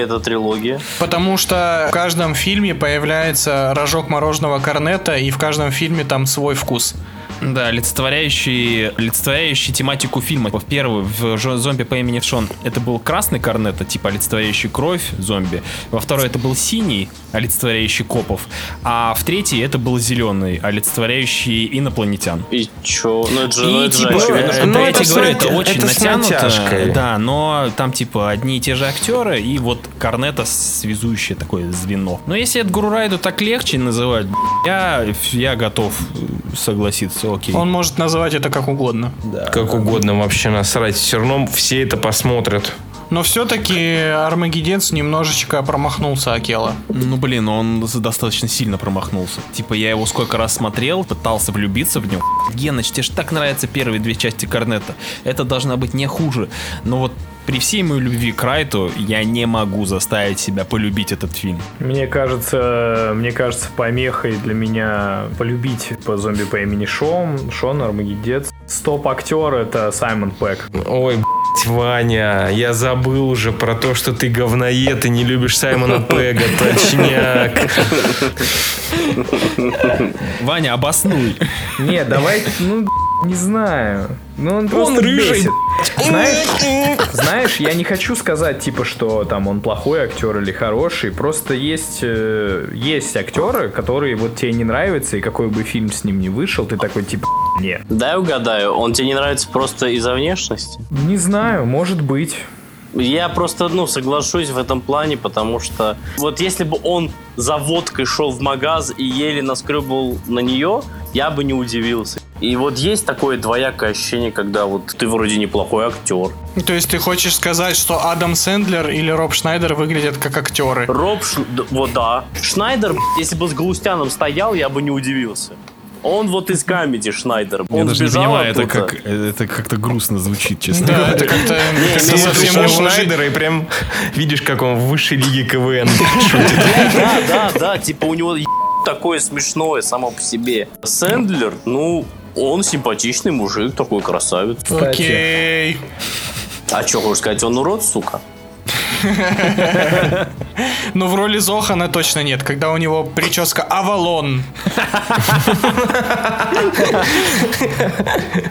Это трилогия. Потому что в каждом фильме появляется рожок мороженого Корнета, и в каждом фильме там свой вкус. Да, олицетворяющий, олицетворяющий тематику фильма. В первый, в «Жо- «Зомби по имени Шон», это был красный корнет, типа олицетворяющий кровь зомби. Во второй это был синий, олицетворяющий копов. А в третий это был зеленый, олицетворяющий инопланетян. И чё? Ну это же, ну, И это же типа, очевидно, э, что да, я это тебе говорю, это очень это натянуто. Да, но там типа одни и те же актеры и вот Корнета связующее такое звено. Но если это Гурурайду так легче называть, я, я готов э, согласиться, окей. Он может называть это как угодно. Как угодно вообще насрать. Все равно все это посмотрят. Но все-таки Армагеддец немножечко промахнулся Акела. Ну блин, он достаточно сильно промахнулся. Типа я его сколько раз смотрел, пытался влюбиться в него. Геныч, тебе же так нравятся первые две части Корнета. Это должна быть не хуже. Но вот при всей моей любви к Райту я не могу заставить себя полюбить этот фильм. Мне кажется, мне кажется, помехой для меня полюбить по зомби по имени Шон, Шон Армагеддец. Стоп-актер это Саймон Пэк. Ой, блядь, Ваня, я забыл уже про то, что ты говноед и не любишь Саймона Пега, точняк. Ваня, обоснуй. Не, давай, ну, не знаю. Ну, он просто рыжий, бесит. Знаешь, знаешь, я не хочу сказать, типа, что там он плохой актер или хороший. Просто есть, э, есть актеры, которые вот тебе не нравятся, и какой бы фильм с ним ни вышел, ты такой, типа, нет. Дай угадаю, он тебе не нравится просто из-за внешности? Не знаю, может быть. Я просто, ну, соглашусь в этом плане, потому что вот если бы он за водкой шел в магаз и еле наскребывал на нее, я бы не удивился. И вот есть такое двоякое ощущение, когда вот ты вроде неплохой актер. То есть ты хочешь сказать, что Адам Сэндлер или Роб Шнайдер выглядят как актеры? Роб, Ш- вот да. Шнайдер, если бы с Галустяном стоял, я бы не удивился. Он вот из камеди Шнайдер. Я Он даже не понимаю, это, как, это как-то грустно звучит, честно. Да, это как-то совсем Смотришь на Шнайдера и прям видишь, как он в высшей лиге КВН. Да, да, да, типа у него такое смешное само по себе. Сэндлер, ну, он симпатичный мужик, такой красавец. Окей. А что хочешь сказать, он урод, сука? Но в роли Зохана точно нет, когда у него прическа Авалон.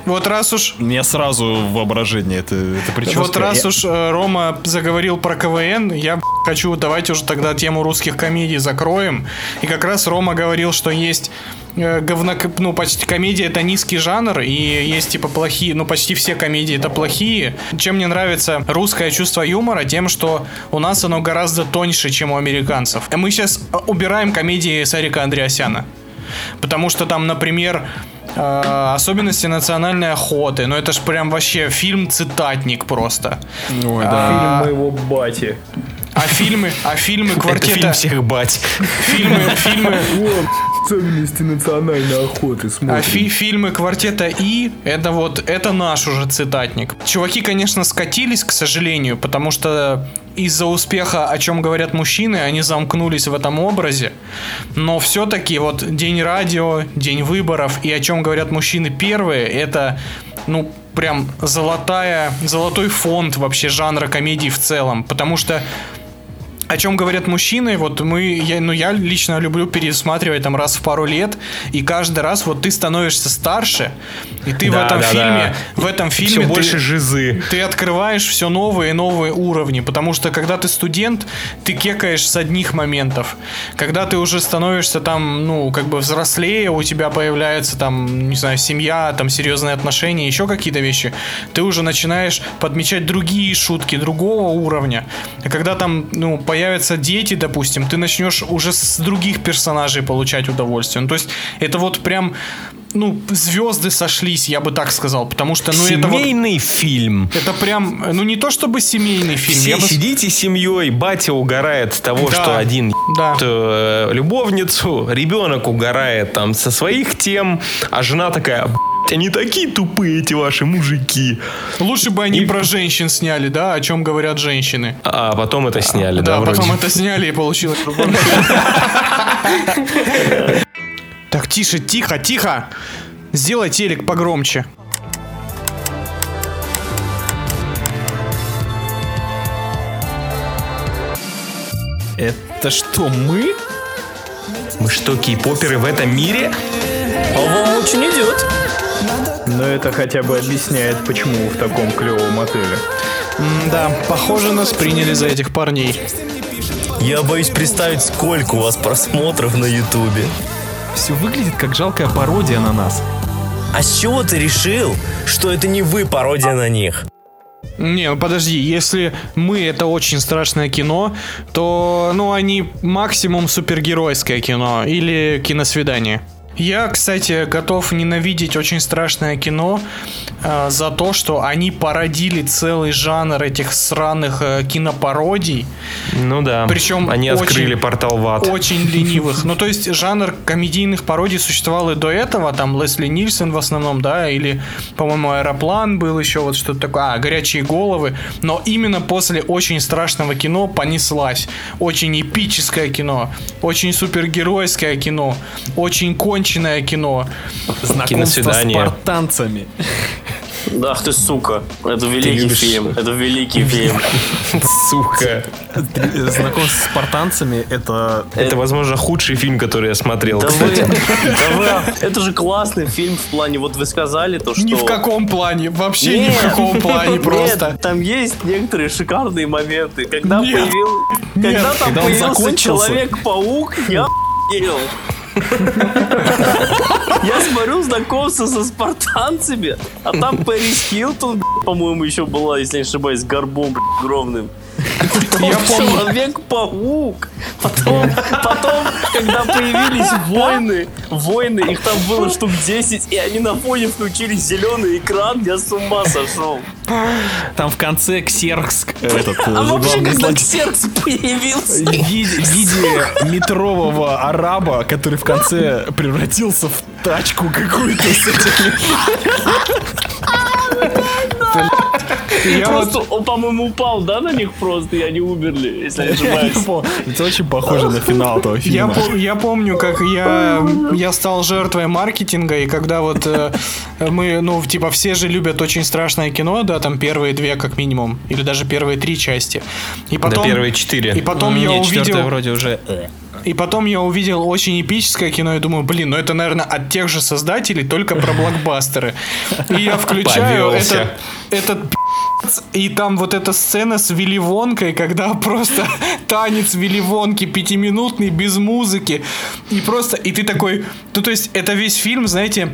Вот раз уж меня сразу воображение, это, это прическа. Вот раз уж э, Рома заговорил про КВН, я хочу, давайте уже тогда тему русских комедий закроем. И как раз Рома говорил, что есть говно, ну, почти комедия это низкий жанр, и есть типа плохие, ну, почти все комедии это плохие. Чем мне нравится русское чувство юмора, тем, что у нас оно гораздо тоньше, чем у американцев. Мы сейчас убираем комедии Сарика Андреасяна. Потому что там, например, э, особенности национальной охоты. Ну это ж прям вообще фильм-цитатник просто. Ой, Фильм да. моего бати. А фильмы, а фильмы Это фильм квартета... всех бать. Фильмы, фильмы, Особенности национальной охоты а фи- фильмы квартета И, это вот, это наш уже цитатник. Чуваки, конечно, скатились, к сожалению, потому что из-за успеха, о чем говорят мужчины, они замкнулись в этом образе. Но все-таки вот День радио, День выборов и о чем говорят мужчины первые, это, ну, прям золотая, золотой фонд вообще жанра комедий в целом. Потому что о чем говорят мужчины, вот мы, я, ну я лично люблю пересматривать там раз в пару лет, и каждый раз вот ты становишься старше, и ты в Да, этом да, фильме, да. в этом Все фильме больше ты, жизы. ты открываешь все новые и новые уровни, потому что когда ты студент, ты кекаешь с одних моментов, когда ты уже становишься там, ну как бы взрослее, у тебя появляется там, не знаю, семья, там серьезные отношения, еще какие-то вещи, ты уже начинаешь подмечать другие шутки другого уровня, а когда там, ну по появятся дети, допустим, ты начнешь уже с других персонажей получать удовольствие. Ну, то есть это вот прям ну, звезды сошлись, я бы так сказал, потому что, ну, это вот... Семейный фильм. Это прям, ну, не то чтобы семейный фильм. Все я бы сидите с семьей, батя угорает с того, Да. что один Да. э, любовницу, ребенок угорает там со своих тем, а жена такая, «Блядь, они такие тупые, эти ваши мужики. Лучше бы они про женщин сняли, да, о чем говорят женщины. А потом это сняли, да, Да, вроде? потом это сняли и получилось. Так, тише, тихо, тихо. Сделай телек погромче. Это что, мы? Мы что, кей-поперы в этом мире? А вам очень идет. Но это хотя бы объясняет, почему в таком клевом отеле. Да, похоже, нас приняли за этих парней. Я боюсь представить, сколько у вас просмотров на Ютубе. Все выглядит как жалкая пародия на нас. А с чего ты решил, что это не вы пародия на них? Не, ну подожди, если мы это очень страшное кино, то, ну, они максимум супергеройское кино или киносвидание. Я, кстати, готов ненавидеть очень страшное кино э, за то, что они породили целый жанр этих сраных э, кинопародий. Ну да. Причем Они очень- открыли портал в ад. Очень ленивых. Ну, то есть, жанр комедийных пародий существовал и до этого. Там Лесли Нильсон в основном, да, или, по-моему, Аэроплан был еще, вот что-то такое. А, Горячие головы. Но именно после очень страшного кино понеслась. Очень эпическое кино. Очень супергеройское кино. Очень конченное кино. Знакомство с спартанцами. Да, ах ты сука. Это великий любишь- фильм. Это великий фильм. Сука. Знакомство с спартанцами это... Это, возможно, худший фильм, который я смотрел, Да вы, кстати. да вы, это же классный фильм в плане, вот вы сказали то, что... Ни в каком плане. Вообще ни в каком плане просто. Там есть некоторые шикарные моменты. Когда, появил, там появился. Человек-паук, я ел. Я смотрю знакомство со спартанцами, а там Пэрис Хилтон, по-моему, еще была, если не ошибаюсь, горбом б***ь, Я помню. Человек-паук. Потом, потом, когда появились войны, войны, их там было штук 10, и они на фоне включили зеленый экран, я с ума сошел. Там в конце Ксеркс, этот, А э, вообще, когда Ксеркс появился, в виде, в виде метрового араба, который в конце превратился в тачку какую-то с этими... Я вот просто, он, по-моему, упал, да, на них просто, и они умерли, если я не ошибаюсь. Это очень похоже на финал этого Я, фильма. я помню, как я, я стал жертвой маркетинга, и когда вот э, мы, ну, типа, все же любят очень страшное кино, да, там первые две как минимум, или даже первые три части. И потом, Да, первые четыре. И потом я Не, четвертая увидел, вроде уже... и потом я увидел очень эпическое кино и думаю, блин, ну это, наверное, от тех же создателей, только про блокбастеры. И я включаю этот, этот и там вот эта сцена с Вилли Вонкой, когда просто танец Вилли Вонки пятиминутный, без музыки. И просто, и ты такой, ну то есть это весь фильм, знаете,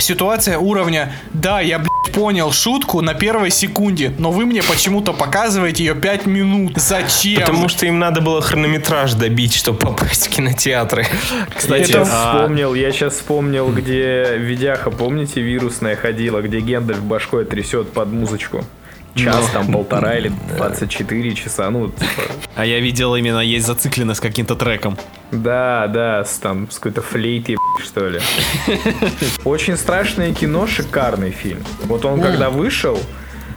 ситуация уровня «Да, я, блядь, понял шутку на первой секунде, но вы мне почему-то показываете ее 5 минут. Зачем?» Потому что им надо было хронометраж добить, чтобы попасть в кинотеатры. Кстати, Я а, вспомнил, я сейчас вспомнил, где Видяха, помните, вирусная ходила, где Гендальф башкой трясет под музычку. Час, там полтора или 24 часа, ну, типа, а я видел именно есть зацикленность с каким-то треком. да, да, с, там, с какой-то флейтой, что ли. Очень страшное кино, шикарный фильм. Вот он, когда вышел,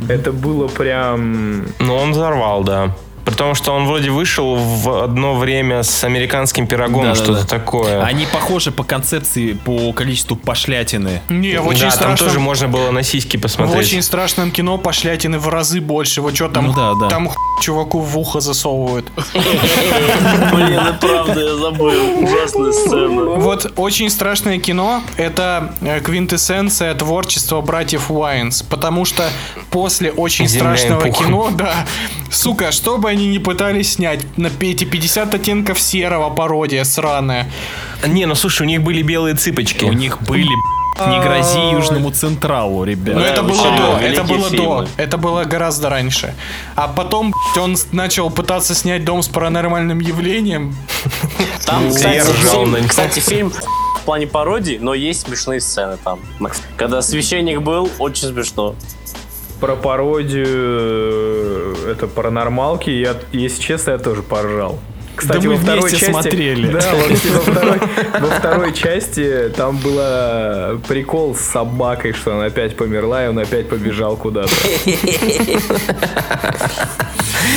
это было прям... Но он взорвал, да. При том, что он вроде вышел в одно время с американским пирогом, Да-да-да. что-то такое. Они похожи по концепции, по количеству пошлятины. Не, в очень да, там страшном... тоже можно было на сиськи В посмотреть. очень страшном кино пошлятины в разы больше. Вот что там, Ну да, да. там чуваку в ухо засовывают. Блин, и правда, я забыл. Ужасная сцена. Вот очень страшное кино — это э, квинтэссенция творчества братьев Уайнс. Потому что после очень страшного кино, да, сука, что бы они ни пытались снять, на эти 50 оттенков серого пародия сраная. Не, ну слушай, у них были белые цыпочки. У них были Не грози Южному Централу, ребят. Но это было до, это было до, это было гораздо раньше. А потом он начал пытаться снять дом с паранормальным явлением. Там, Ну, кстати, фильм, в плане пародии, но есть смешные сцены там. Когда священник был, очень смешно. Про пародию э, это паранормалки, я, если честно, я тоже поржал. Кстати, Да мы во второй части, смотрели. Да, во второй, во второй части там был прикол с собакой, что она опять померла, и он опять побежал куда-то.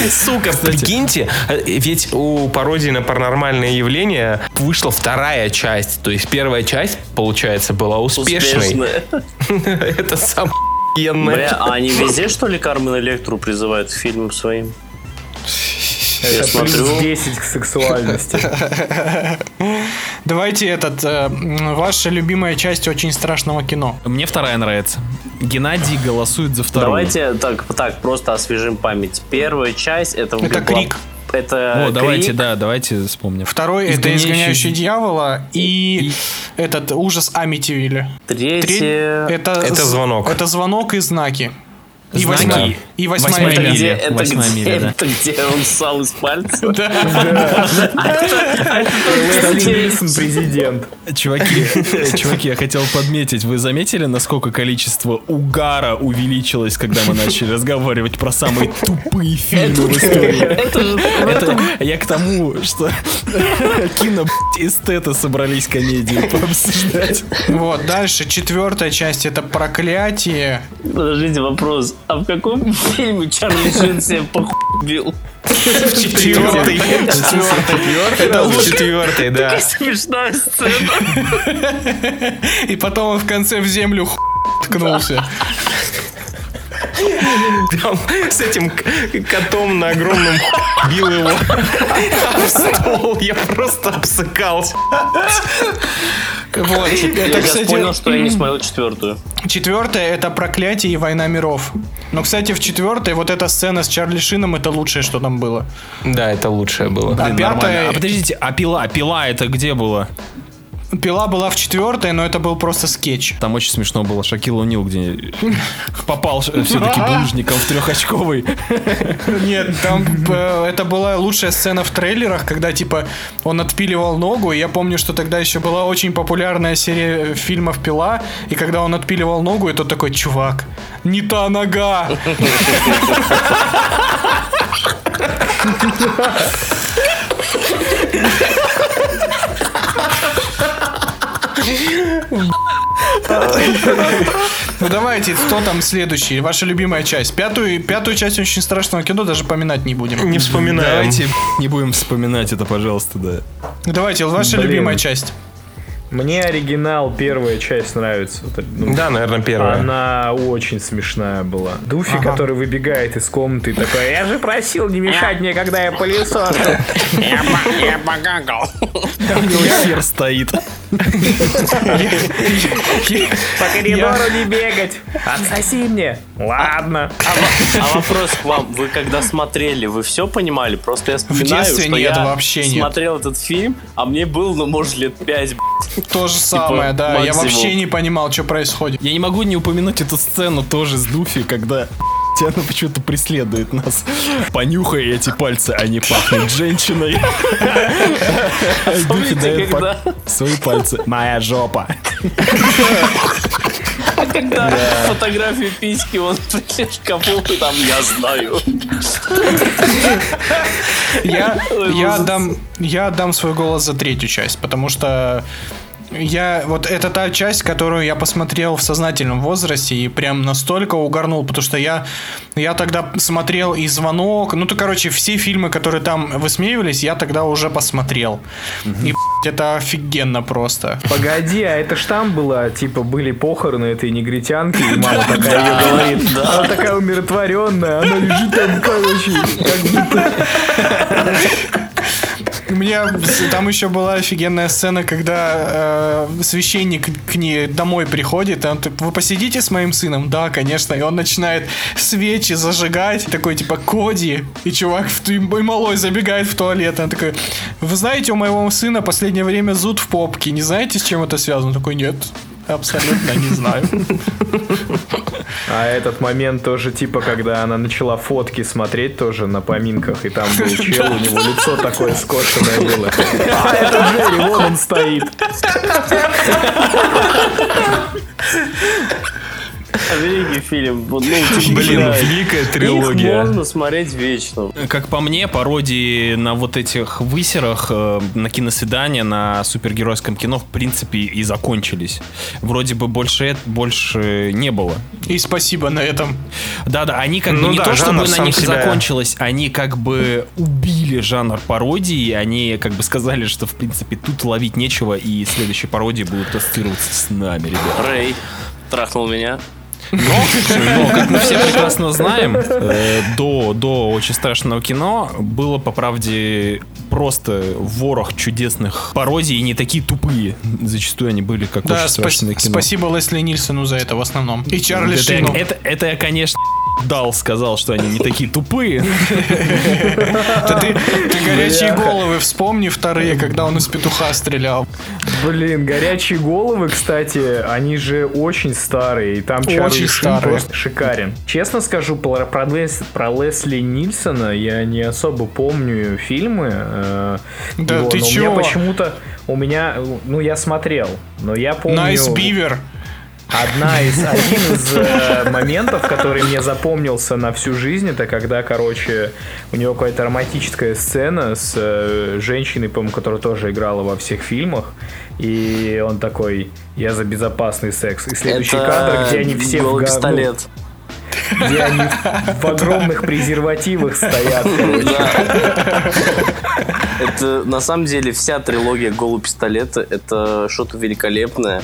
Сука, прикиньте, э, ведь у пародии на паранормальные явления вышла вторая часть. То есть первая часть, получается, была успешной. Успешная. Это самое Бля, охуенное. а они везде, что ли, Кармен Электру призывают к фильмам своим? Я Это плюс смотрю. 10 к сексуальности. Давайте этот, э, ваша любимая часть очень страшного кино. Мне вторая нравится. Геннадий голосует за вторую. Давайте так, так просто освежим память. Первая часть это... Это Крик. Это О, давайте, Крик. да, давайте вспомним. Второй это Изгоняющий изгоняющий дьявола и, этот ужас Амитивилля. Третья... Это, Это з- звонок. Это звонок и знаки. И Знаки. восьмая, и восьмая Восьмая Это миля. это, Восьмая где, миля, да. это где он ссал из пальца? Лесли Нильсон президент. Чуваки, чуваки, я хотел подметить, вы заметили, насколько количество угара увеличилось, когда мы начали разговаривать про самые тупые фильмы в истории? Это я к тому, что кино б***ь, эстеты собрались комедию пообсуждать. Вот, дальше четвертая часть это проклятие. Подождите, вопрос. А в каком фильме Чарли Шин себе похуй Четвертый. Это четвертый, да. Такая смешная сцена. И потом он в конце в землю ху- ткнулся. Там с этим котом на огромном бил его в стол. Я просто обсыкался. Вот. Я Это, сейчас кстати, понял, что я не смотрел четвертую. четвертое это проклятие и война миров. Но, кстати, в четвертой вот эта сцена с Чарли Шином это лучшее, что там было. Да, это лучшее было. А Блин, пятая-. А подождите, а пила, пила это где было? Пила была в четвертой, но это был просто скетч. Там очень смешно было. Шакил Унил, где попал все-таки булыжником в трехочковый. Нет, там э, это была лучшая сцена в трейлерах, когда типа он отпиливал ногу. И я помню, что тогда еще была очень популярная серия фильмов Пила. И когда он отпиливал ногу, и тот такой, чувак, не та нога. Ну давайте, кто там следующий? Ваша любимая часть. Пятую, пятую часть очень страшного кино даже поминать не будем. Не вспоминаем. Давайте не будем вспоминать это, пожалуйста, да. Давайте, ваша Блин. любимая часть. Мне оригинал первая часть нравится. Ну, Да, наверное, первая. Она очень смешная была. Дуфи, Ага. который выбегает из комнаты и такой, я же просил не мешать мне, когда я пылесошу. Я покакал. Него хер стоит. По коридору не бегать. Отсоси мне. Ладно. А вопрос к вам. Вы когда смотрели, вы все понимали? Просто я вспоминаю, что я смотрел этот фильм, а мне было, ну, может, лет пять, То же самое, да. Я вообще не понимал, что происходит. Я не могу не упомянуть эту сцену тоже с Дуфи, когда она почему-то преследует нас. Понюхай эти пальцы, они пахнут женщиной. Помните, когда- свои пальцы. Моя жопа. А когда фотографию письки, он в шкафу, и там я знаю. Я, я, отдам, я отдам свой голос за третью часть, потому что я вот это та часть, которую я посмотрел в сознательном возрасте и прям настолько угорнул, потому что я я тогда смотрел и звонок, ну то короче все фильмы, которые там высмеивались, я тогда уже посмотрел. И б***ь, это офигенно просто. Погоди, а это ж там было, типа, были похороны этой негритянки, и мама такая ее говорит. Она такая умиротворенная, она лежит там, короче, как будто... У меня там еще была офигенная сцена, когда э, священник к ней домой приходит, и он так, вы посидите с моим сыном? Да, конечно. И он начинает свечи зажигать, такой типа Коди, и чувак в, и малой забегает в туалет. Он такой, вы знаете, у моего сына последнее время зуд в попке, не знаете, с чем это связано? Он такой, нет. Абсолютно не знаю. А этот момент тоже, типа, когда она начала фотки смотреть тоже на поминках, и там был чел, у него лицо такое скошенное было. А, это Джерри, вон он стоит. Великий фильм. Вот, Ну, Блин, великая Их трилогия. можно смотреть вечно. Как по мне, пародии на вот этих высерах, э, на киносвидания, на супергеройском кино, в принципе, и закончились. Вроде бы больше, больше не было. И спасибо на этом. Да-да, они как бы Ну не да, то, чтобы на них себя- закончилось, они как бы убили жанр пародии, они как бы сказали, что, в принципе, тут ловить нечего, и следующие пародии будут ассоциироваться с нами, ребят. Рэй трахнул меня. Но, как мы все прекрасно знаем, э, до, до очень страшного кино было, по правде, просто ворох чудесных пародий, и не такие тупые. Зачастую они были, как Да, очень страшное кино. спасибо Лесли Нильсону за это в основном. И Чарли это, Шину. это, это я, конечно, дал, сказал, что они не такие тупые. Ты, горячие головы вспомни вторые, когда он из петуха стрелял. Блин, горячие головы, кстати, они же очень старые, и там Чарли Шин просто шикарен. Честно скажу, про, про Лес- про Лесли Нильсона я не особо помню фильмы. э, Да ты но чё? У меня почему-то, у меня, ну я смотрел, но я помню... Nice beaver. Одна из, один из э, моментов, который мне запомнился на всю жизнь, это когда, короче, у него какая-то романтическая сцена с э, женщиной, по-моему, которая тоже играла во всех фильмах, и он такой, я за безопасный секс. И следующий Это кадр, где они все в га- ну, пистолет. где они в огромных презервативах стоят. Это на самом деле вся трилогия Голый пистолета это что-то великолепное.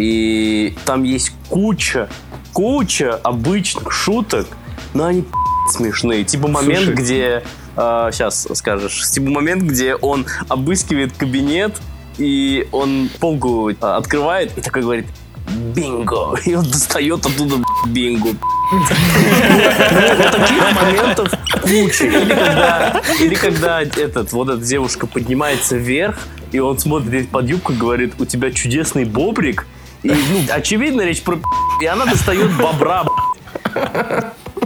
И там есть куча, куча обычных шуток, но они смешные. Типа момент, Слушай. где сейчас скажешь, типа момент, где он обыскивает кабинет и он полку а, открывает и такой говорит бинго, и он достает оттуда бинго. Вот таких моментов куча. Или когда, или когда этот, вот эта девушка поднимается вверх, и он смотрит под юбку и говорит, у тебя чудесный бобрик. И, ну, очевидно, речь про и она достает бобра.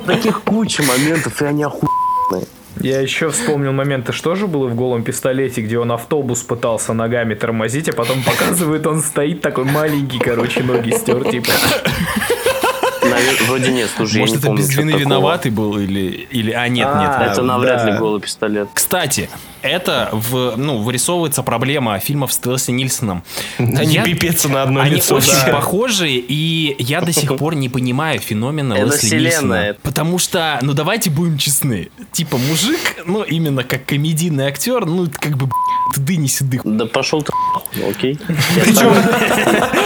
Таких куча моментов, и они охуенные. Я еще вспомнил моменты, что же было в голом пистолете, где он автобус пытался ногами тормозить, а потом показывает, он стоит такой маленький, короче, ноги стер, типа. Навер- Вроде нет, слушай, я Может, не это помню, без вины такого. виноватый был или... или... А, нет, А, нет. Это Да, навряд ли голый пистолет. Кстати, это в, ну, вырисовывается проблема фильмов с Лесли Нильсоном. Они Я- пипец на одно Они лицо. очень да. похожи, и я до сих пор не понимаю феномена Это Лесли вселенная. Нильсона. Потому что, ну давайте будем честны, типа мужик, ну именно как комедийный актер, ну как бы тды не седых. Да пошел ты, окей. Причем,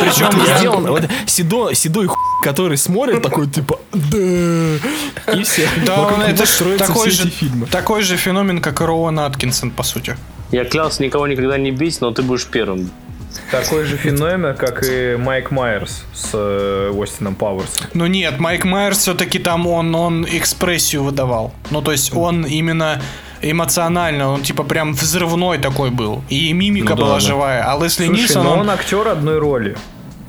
Причем сделан вот седой, седой хуй, который смотрит такой типа да и все. Да, это такой все же, эти фильмы. такой же феномен, как и Роуэн Аткинсон, по сути. Я клялся никого никогда не бить, но ты будешь первым. Такой же феномен, как и Майк Майерс с э, Остином Пауэрсом. Ну нет, Майк Майерс все-таки там он, он экспрессию выдавал. Ну то есть он именно эмоционально, он типа прям взрывной такой был. И мимика Ну да, была да. живая. А Лесли Слушай, Нильсон, но он- он актер одной роли.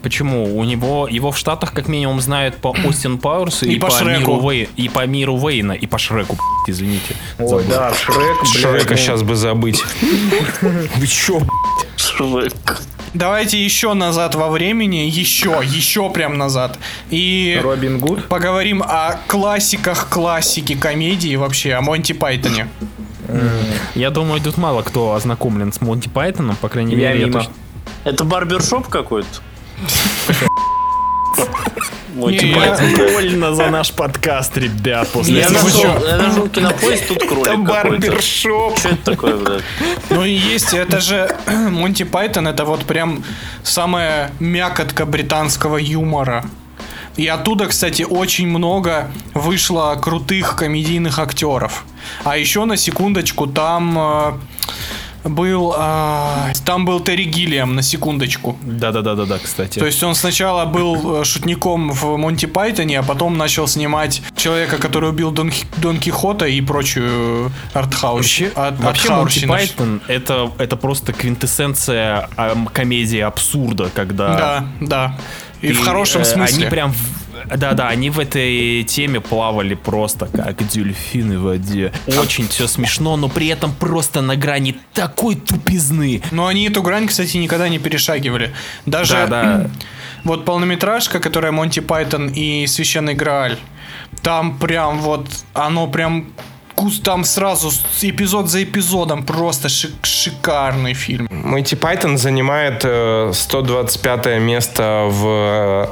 Почему? У него его в Штатах как минимум знают по Остин Пауэрсу И и, по по, Шреку. миру Вей- и по миру Вейна, и по Шреку, извините. Ой, Забыл. да, Шрек, блядь, Шрека ну, сейчас бы забыть. Вы чё, Шрек. Давайте еще назад во времени, еще, еще прям назад. И Робин Гуд. поговорим о классиках классики комедии вообще, о Монти Пайтоне. Я думаю, тут мало кто ознакомлен с Монти Пайтоном, по крайней Я мере. мимо. точно- Это барбершоп какой-то? Не, я- Больно за наш подкаст, ребят, после Я нашел, я нашел кинопоиск, тут кролик какой-то. Что это такое, блядь? Ну и есть, это же Монти Пайтон, это вот прям самая мякотка британского юмора. И оттуда, кстати, очень много вышло крутых комедийных актеров. А еще на секундочку там э, был... а, там был Терри Гиллиам, на секундочку. Да-да-да-да-да, кстати. То есть он сначала был э, шутником в Монти Пайтоне, а потом начал снимать человека, который убил Дон, Дон Кихота и прочую артхаус. Вообще, ар- вообще Монти. Пайтон это, это просто квинтэссенция комедии абсурда, когда... Да, да. И в ты, хорошем э, смысле. Они прям... Да-да, они в этой теме плавали просто как дельфины в воде. Очень все смешно, но при этом просто на грани такой тупизны. Но они эту грань, кстати, никогда не перешагивали. Даже Да, да. вот полнометражка, которая Монти Пайтон и Священный Грааль, там прям вот оно прям кус- там сразу эпизод за эпизодом просто шик- шикарный фильм. Монти Пайтон занимает э, 125 место в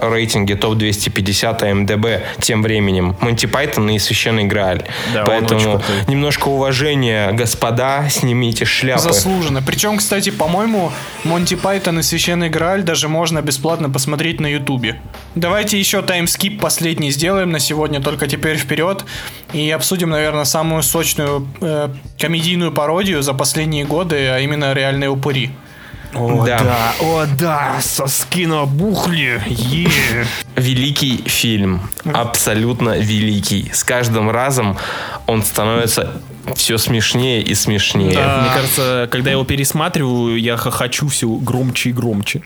э, рейтинге топ-250 МДБ тем временем. Монти Пайтон и Священный Грааль. Да, Поэтому немножко уважения, господа, снимите шляпы. Заслуженно. Причем, кстати, по-моему, Монти Пайтон и Священный Грааль даже можно бесплатно посмотреть на Ютубе. Давайте еще таймскип последний сделаем на сегодня, только теперь вперед. И обсудим, наверное, самую сочную э, комедийную пародию за последние годы, а именно «Реальные упыри». О, Да. да. О, да, соски набухли. Е. Великий фильм. Абсолютно великий. С каждым разом он становится все смешнее и смешнее. Мне кажется, когда я его пересматриваю, я хохочу все громче и громче.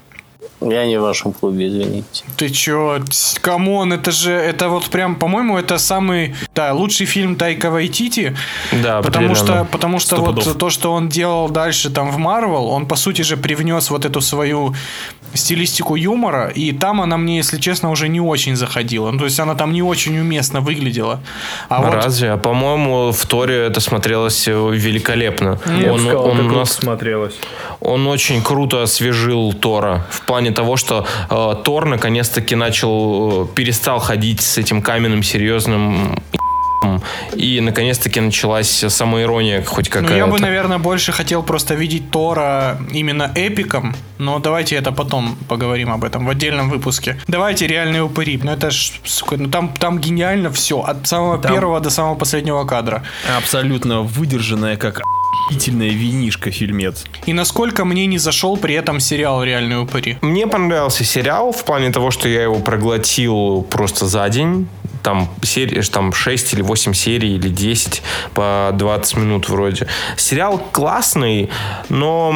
Я не в вашем клубе, извините. Ты чё, come on, это же, это вот прям, по-моему, это самый, да, лучший фильм Тайка Вайтити. Да, Потому что, потому что вот пудов. то, что он делал дальше там в Марвел, он по сути же привнес вот эту свою стилистику юмора, и там она мне, если честно, уже не очень заходила. Ну, то есть она там не очень уместно выглядела. А вот Разве? А по-моему, в Торе это смотрелось э, великолепно. Я он, сказал, он круто нас смотрелось. Он очень круто освежил Тора в плане того, что э, Тор наконец-таки начал, э, перестал ходить с этим каменным серьезным и наконец-таки началась самоирония хоть Ну, какая-то. я бы, наверное, больше хотел просто видеть Тора именно эпиком, но давайте это потом поговорим об этом в отдельном выпуске. Давайте реальные упыри. Ну это ж, сука, ну там, там гениально все, от самого Там- первого до самого последнего кадра. Абсолютно выдержанная, как охуительная винишка фильмец. И насколько мне не зашел при этом сериал «Реальные упыри». Мне понравился сериал в плане того, что я его проглотил просто за день. Там, серии, там 6 или 8 серий, или 10 по 20 минут вроде. Сериал классный, но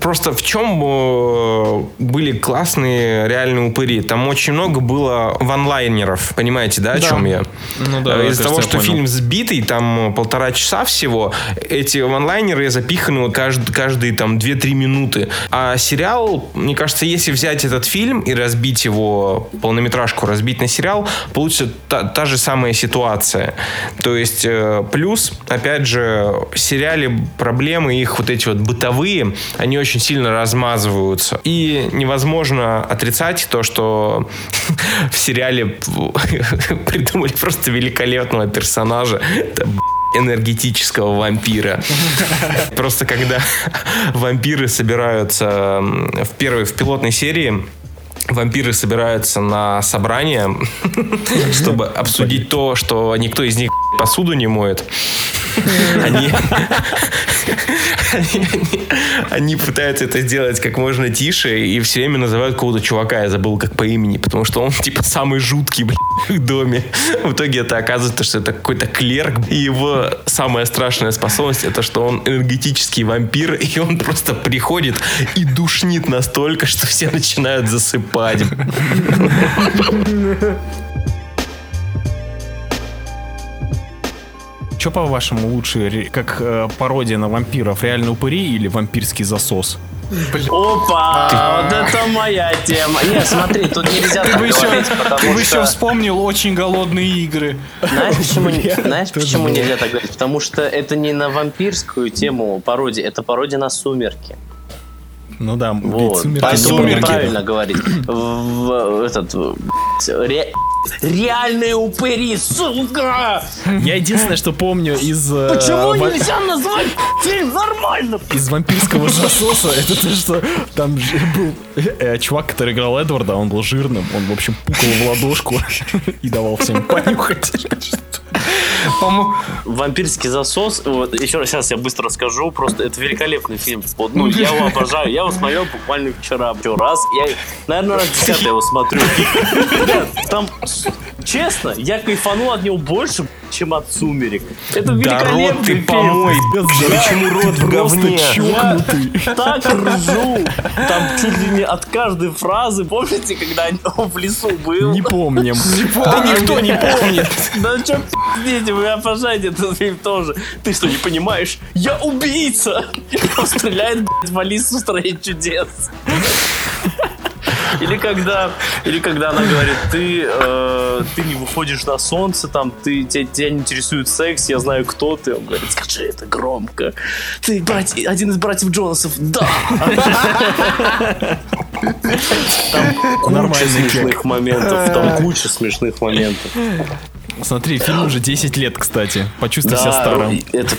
просто в чем э, были классные реальные упыри? Там очень много было ванлайнеров. Понимаете, да, о Да. чем я? Ну да, Э, Из-за того, что понял. фильм сбитый, там полтора часа всего, эти ванлайнеры запиханы каждый, каждые там 2-3 минуты. А сериал, мне кажется, если взять этот фильм и разбить его, полнометражку разбить на сериал, получится та, та же самая ситуация. То есть, э, плюс, опять же, в сериале проблемы их вот эти вот бытовые, они очень сильно размазываются. И невозможно отрицать то, что в сериале придумали просто великолепного персонажа. Энергетического вампира. Просто когда вампиры собираются в первой, в пилотной серии, вампиры собираются на собрание, чтобы обсудить то, что никто из них посуду не моет. Они, они, они- они пытаются это сделать как можно тише и все время называют какого-то чувака, я забыл как по имени, потому что он типа самый жуткий блин, в доме. В итоге это оказывается, что это какой-то клерк, и его самая страшная способность это, что он энергетический вампир, и он просто приходит и душнит настолько, что все начинают засыпать. Что, по-вашему, лучше, как э, пародия на вампиров, реально упыри или вампирский засос? Опа! Вот это моя тема. Не, смотри, тут нельзя Ты так еще, говорить, ты потому еще что... вспомнил очень голодные игры. Знаешь, почему, знаешь, почему нельзя так говорить? Потому что это не на вампирскую тему пародия, это пародия на сумерки. Ну да, Вот. «Сумерки» Поэтому «Сумерки». правильно говорить. В, этот, ре- реальные упыри, сука! Я единственное, что помню из... э, Почему ва- нельзя назвать фильм нормально? Из вампирского засоса, это то, что там же был э, чувак, который играл Эдварда, он был жирным, он, в общем, пукал в ладошку и давал всем понюхать. Вампирский засос. Вот, еще раз сейчас я быстро расскажу. Просто это великолепный фильм. Вот, ну, я его обожаю. Я его смотрел буквально вчера. Еще раз. Я, наверное, раз десятый его смотрю. Там, честно, я кайфанул от него больше, чем от «Сумерек». Это Да великолепный рот ты фильм. помой. Почему рот в говне? Я так ржу. Там чуть ли не от каждой фразы. Помните, когда он в лесу был? Не помним. Да никто не помнит. Да что пиздите, вы обожаете этот фильм тоже. Ты что, не понимаешь? Я убийца! Он стреляет, блядь, в Алису в стране чудес. Или когда, или когда она говорит, ты, э, ты не выходишь на солнце, там, ты, тебя, тебя не интересует секс, я знаю, кто ты. Он говорит, скажи это громко. Ты брат, один из братьев Джонасов, да. Там куча смешных моментов, там куча смешных моментов. Смотри, фильм уже 10 лет, кстати. Почувствуй себя Да, старым. это.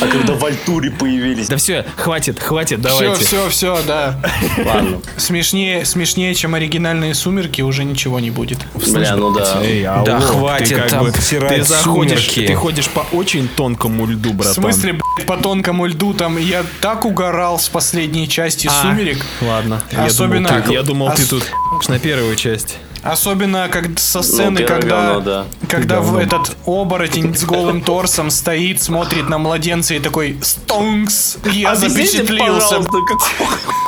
А когда в Альтуре появились... Да все, хватит, хватит, Все, давайте. все, все, да. Ладно. Смешнее, смешнее, чем оригинальные сумерки, уже ничего не будет. Бля, ну да. Эй, алло, Да ты хватит как там бы- обсирать Ты заходишь, «Сумерки». ты ходишь по очень тонкому льду, В братан. смысле, блядь, по тонкому льду там я так угорал с последней части А, «Сумерек». Ладно, Особенно- я думал, ты, я думал, ты тут на первую часть. Особенно как со сцены, первое когда, говно, да. когда в Говно. этот оборотень с голым торсом стоит, смотрит на младенца и такой «Стонкс!» Я Объясните, запечатлился.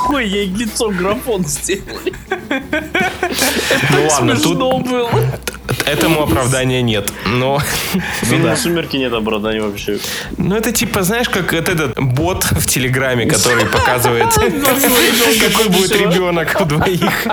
какое ей лицо графон сделали. Ну ладно, тут Смешно было. Этому оправдания нет. Но, Фильма «Сумерки» нет оправдания вообще. ну это типа, знаешь, как вот этот бот в Телеграме, который показывает, какой будет ребенок у двоих.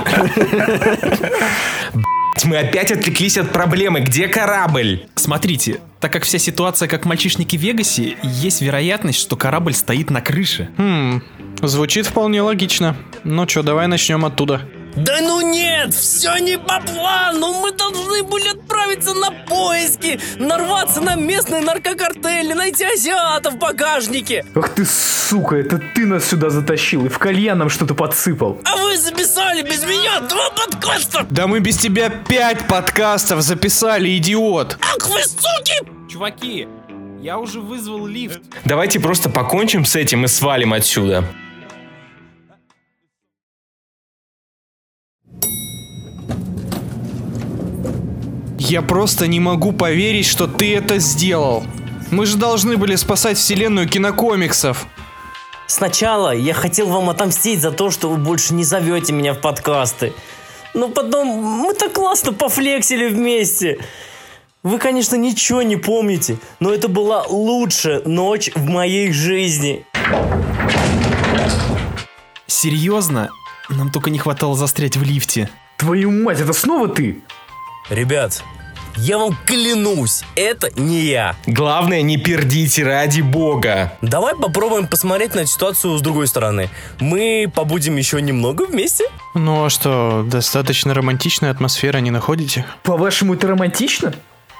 Мы опять отвлеклись от проблемы. Где корабль? Смотрите, так как вся ситуация как в «Мальчишнике в Вегасе», есть вероятность, что корабль стоит на крыше. Хм, звучит вполне логично. Ну что, давай начнем оттуда. Да ну нет, все не по плану. Мы должны были отправиться на поиски, нарваться на местные наркокартели, найти азиатов в багажнике. Ах ты, сука, это ты нас сюда затащил и в кальян нам что-то подсыпал. А вы записали без меня два подкаста. Да мы без тебя пять подкастов записали, идиот. Ах вы суки! Чуваки, я уже вызвал лифт. Давайте просто покончим с этим и свалим отсюда. Я просто не могу поверить, что ты это сделал. Мы же должны были спасать вселенную кинокомиксов. Сначала я хотел вам отомстить за то, что вы больше не зовете меня в подкасты. Но потом мы так классно пофлексили вместе. Вы, конечно, ничего не помните, но это была лучшая ночь в моей жизни. Серьезно? Нам только не хватало застрять в лифте. Твою мать, это снова ты? Ребят, я вам клянусь, это не я. Главное, не пердите ради бога. Давай попробуем посмотреть на ситуацию с другой стороны. Мы побудем еще немного вместе. Ну а что, достаточно романтичная атмосфера, не находите? По-вашему, это романтично?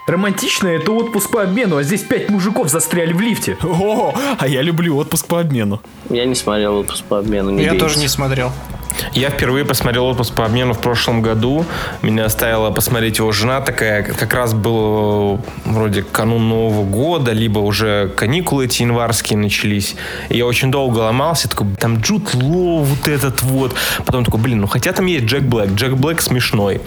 Романтично это отпуск по обмену, а здесь пять мужиков застряли в лифте. О, а я люблю отпуск по обмену. Я не смотрел отпуск по обмену. не Я бейте. тоже не смотрел. Я впервые посмотрел отпуск по обмену в прошлом году. Меня оставила посмотреть его жена такая. Как раз был вроде канун Нового года, либо уже каникулы эти январские начались. И я очень долго ломался. Такой, там Джуд Лоу, вот этот вот. Потом такой, блин, ну хотя там есть Джек Блэк. Джек Блэк смешной.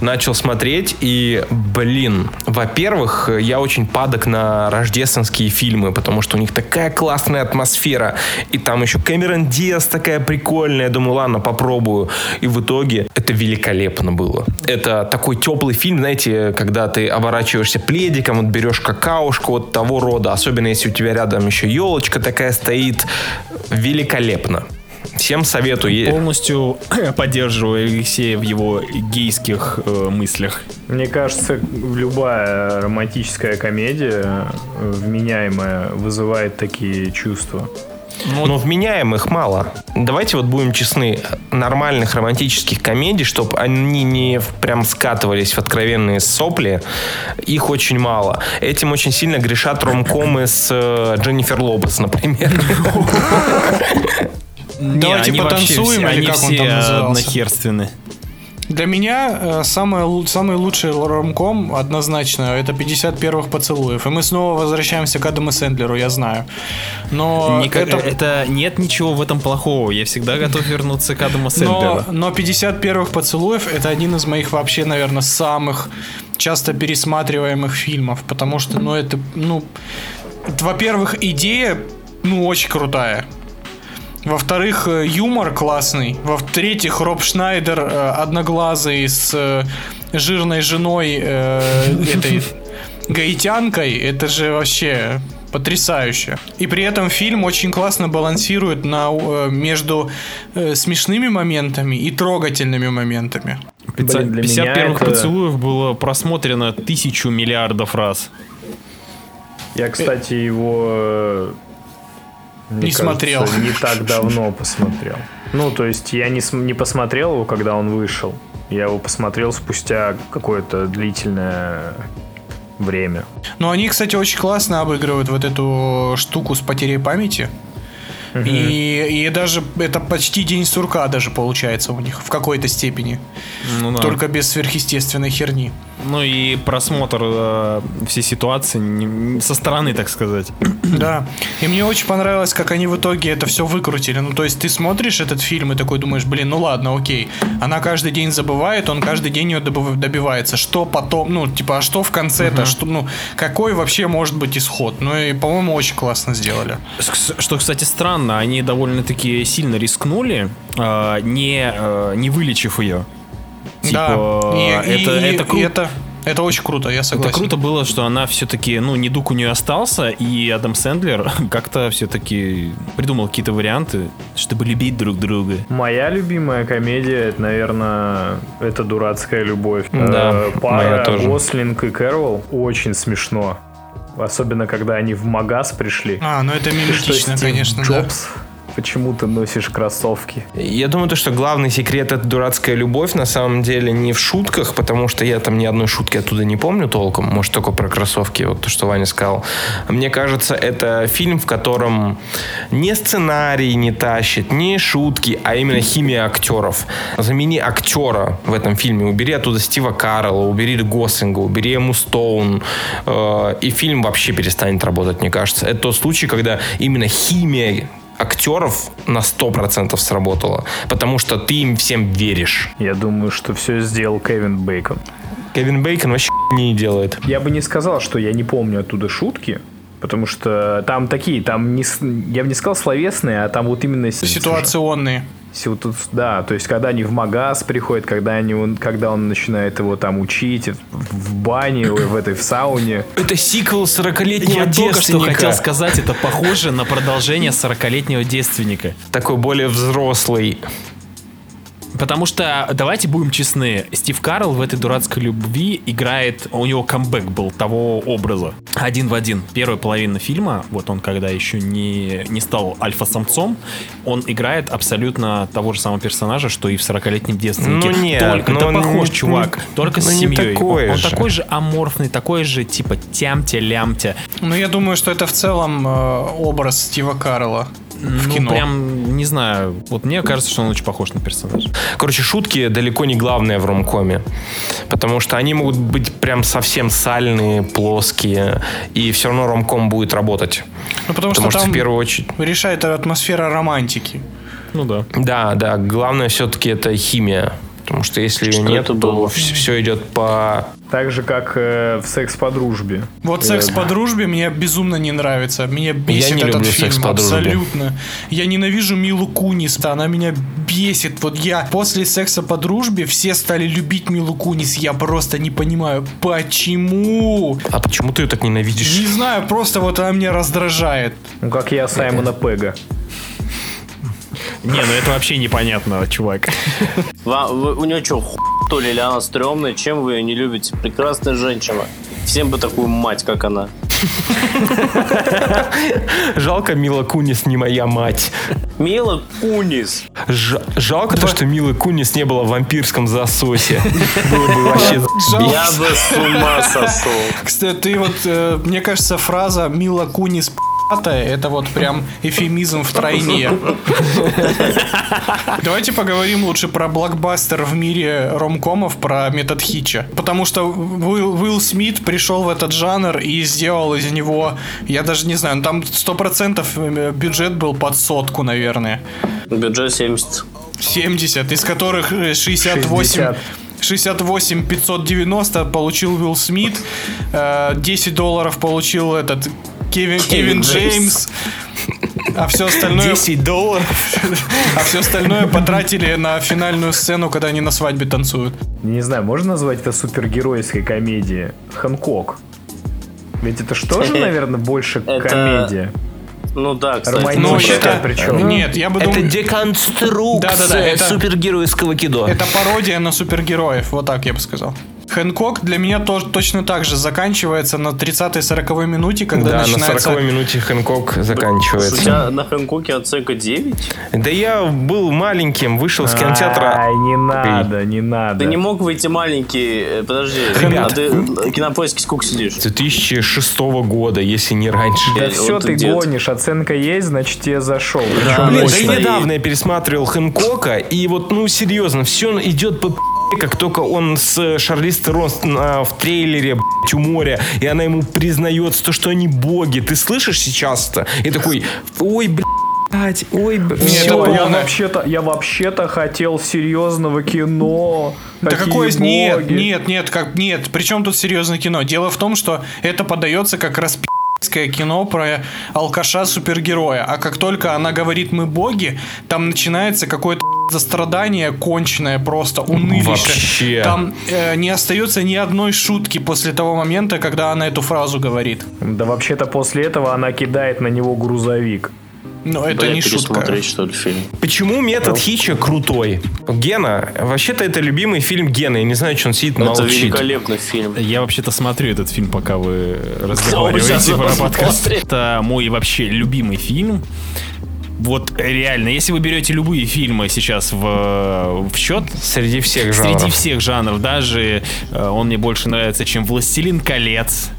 Начал смотреть и, блин, во-первых, я очень падок на рождественские фильмы, потому что у них такая классная атмосфера. И там еще Кэмерон Диас такая прикольная. Я думаю, ладно, попробую. И в итоге это великолепно было. Это такой теплый фильм, знаете, когда ты оборачиваешься пледиком, вот берешь какаушку вот того рода, особенно если у тебя рядом еще елочка такая стоит. Великолепно. Всем советую. Полностью поддерживаю Алексея в его гейских э, мыслях. Мне кажется, любая романтическая комедия э, вменяемая вызывает такие чувства. Но вменяемых мало. Давайте вот будем честны. Нормальных романтических комедий, чтобы они не прям скатывались в откровенные сопли, их очень мало. Этим очень сильно грешат ромкомы с э, Дженнифер Лопес, например. Давайте потанцуем, все- или они как он все там назывался? Для меня э, самое, самый лучший ромком однозначно это 50 первых поцелуев. И мы снова возвращаемся к Адаму Сэндлеру, я знаю. Но Никак- это, это... нет ничего в этом плохого. Я всегда готов вернуться к Адаму Сэндлеру. но, но 50 первых поцелуев это один из моих вообще, наверное, самых часто пересматриваемых фильмов. Потому что, ну, это, ну, во-первых, идея, ну, очень крутая. Во-вторых, э, юмор классный. Во-третьих, Роб Шнайдер э, одноглазый с э, жирной женой этой гаитянкой. Это же вообще потрясающе. И при этом фильм очень классно балансирует на, между э, смешными моментами и трогательными моментами. Пятьдесят- Блин, для 50 меня первых это- поцелуев было просмотрено тысячу миллиардов раз. Я, кстати, его мне Не смотрел. кажется, Не так давно посмотрел. Ну, то есть я не, не посмотрел его, когда он вышел. Я его посмотрел спустя какое-то длительное время. Но они, кстати, очень классно обыгрывают вот эту штуку с потерей памяти. И, и даже это почти день сурка даже получается у них в какой-то степени. Ну да. Только без сверхъестественной херни. Ну и просмотр э, всей ситуации не- со стороны, так сказать. Да. И мне очень понравилось, как они в итоге это все выкрутили. Ну, то есть ты смотришь этот фильм и такой думаешь, блин, ну ладно, окей. Она каждый день забывает, он каждый день ее добивается. Что потом, ну, типа, а что в конце-то? Что, ну, какой вообще может быть исход? Ну, и, по-моему, очень классно сделали. Что, кстати, странно, они довольно-таки сильно рискнули, э, не, э, не вылечив ее. да. Типа, И- и- это, и- это, кру- это, это очень круто, я согласен. это круто было, что она все-таки, ну, недуг у нее остался, и Адам Сэндлер как-то все-таки придумал какие-то варианты, чтобы любить друг друга. Моя любимая комедия, это, наверное, это дурацкая любовь. Да, Э, моя Пара тоже. Гослинг и Кэрол очень смешно. Особенно, когда они в магаз пришли. А, ну это миметично, Стив конечно, да. Почему ты носишь кроссовки? Я думаю, то, что главный секрет это дурацкая любовь на самом деле не в шутках, потому что я там ни одной шутки оттуда не помню толком, может только про кроссовки, вот то, что Ваня сказал. Мне кажется, это фильм, в котором не сценарий не тащит, не шутки, а именно химия актеров. Замени актера в этом фильме, убери оттуда Стива Карла, убери Гослинга, убери Эму Стоун, э, и фильм вообще перестанет работать, мне кажется. Это тот случай, когда именно химия актеров на 100% сработала, потому что ты им всем веришь. Я думаю, что все сделал Кевин Бейкон. Кевин Бейкон вообще не делает. Я бы не сказал, что я не помню оттуда шутки, потому что там такие, там не, я бы не сказал словесные, а там вот именно... Ситуационные. Тут, да, то есть когда они в магаз приходят, когда, они, он- когда он начинает его там учить в бане, в этой, в сауне. Это сиквел 40-летнего Я только что девственника. хотел сказать, это похоже на продолжение 40-летнего девственника. Такой более взрослый. Потому что, давайте будем честны, Стив Карл в этой дурацкой любви играет, у него камбэк был того образа. Один в один. Первая половина фильма, вот он когда еще не, не стал альфа-самцом, он играет абсолютно того же самого персонажа, что и в 40-летнем девственнике. Ну нет, Только, ну да он похож, не- чувак, только ну с не семьей. такой он, он же. такой же аморфный, такой же типа тямтя-лямтя. Ну, я думаю, что это в целом э, образ Стива Карла в ну, кино. прям, не знаю, вот мне кажется, что он очень похож на персонажа. Короче, шутки далеко не главное в ромкоме. Потому что они могут быть прям совсем сальные, плоские. И все равно ромком будет работать. Ну, потому, Потому что что там в первую очередь... решает атмосфера романтики. Ну да. Да, да, главное все-таки это химия. Потому что если ее Что нет, это то было? все идет по... Так же, как э, в «Секс по дружбе». Вот Э, секс по дружбе мне безумно не нравится. Меня бесит не этот люблю фильм. «Секс по дружбе». абсолютно. Я ненавижу Милу Кунис. Она меня бесит. Вот я после секса по дружбе все стали любить Милу Кунис. Я просто не понимаю, почему. А почему ты ее так ненавидишь? Не знаю, просто вот она меня раздражает. Ну, как я Саймона Пега. Не, ну это вообще непонятно, чувак. Ва- вы- у нее что, хуй, то ли, или она стрёмная? Чем вы ее не любите? Прекрасная женщина. Всем бы такую мать, как она. Жалко, Мила Кунис не моя мать. Мила Кунис. Ж- жалко то, что Милы Кунис не было в вампирском засосе. Было бы вообще. Я бы с ума сошел. Кстати, ты вот, э, мне кажется, фраза Мила Кунис это вот прям эфемизм в тройне. Давайте поговорим лучше про блокбастер в мире ромкомов, про метод Хича. Потому что Уилл, Уилл Смит пришел в этот жанр и сделал из него, я даже не знаю, ну, там 100% бюджет был под сотку, наверное. Бюджет 70. 70, из которых э, 68... 60. 68 590 получил Уилл Смит, э, 10 долларов получил этот Кевин, Кевин Кевин Джеймс. А все остальное... 10 долларов. А все остальное потратили на финальную сцену, когда они на свадьбе танцуют. Не знаю, можно назвать это супергеройской комедией? Хэнкок. Ведь это что же, наверное, больше Это- комедия? Ну да, кстати. Романтическая это- причем. Нет, я бы Это думал... деконструкция Да-да-да, это- супергеройского кино. Это пародия на супергероев, вот так я бы сказал. Хэнкок для меня тоже точно так же заканчивается на 30-40 минуте, когда да, на начинается... 40 минуте Хэнкок У заканчивается. тебя на Хэнкоке оценка 9? Да я был маленьким, вышел с кинотеатра. Ай, не надо, не надо. Ты не мог выйти маленький... э, Подожди, Ребят. а ты на кинопоиске сколько сидишь? 2006 года, если не раньше. Да все, ты гонишь, оценка есть, значит тебе зашел. Блин, да и недавно я пересматривал Хэнкока, и вот, ну, серьезно, все идет по как только он с Шарлиз Терон а, в трейлере, у моря, и она ему признается, то, что они боги. Ты слышишь сейчас-то? И такой, ой, блядь, ой, Нет, все. я вообще-то, я вообще-то хотел серьезного кино. Да Такие какое... Нет, боги. нет, нет, как... нет. Причем тут серьезное кино? Дело в том, что это подается как распи***ское кино про алкаша-супергероя. А как только она говорит «мы боги», там начинается какое-то застрадание конченное, просто унылище. Вообще. Там э, не остается ни одной шутки после того момента, когда она эту фразу говорит. Да вообще-то после этого она кидает на него грузовик. Но это Да, не шутка. что ли, фильм? Почему метод Хича крутой? Гена, вообще-то это любимый фильм Гена. Я не знаю, что он сидит, Это молчит. великолепный фильм. Я вообще-то смотрю этот фильм, пока вы разговариваете про подкаст. Это мой вообще любимый фильм. Вот реально, если вы берете любые фильмы сейчас в, в счет, Среди всех жанров. среди всех жанров, даже э, он мне больше нравится, чем «Властелин колец».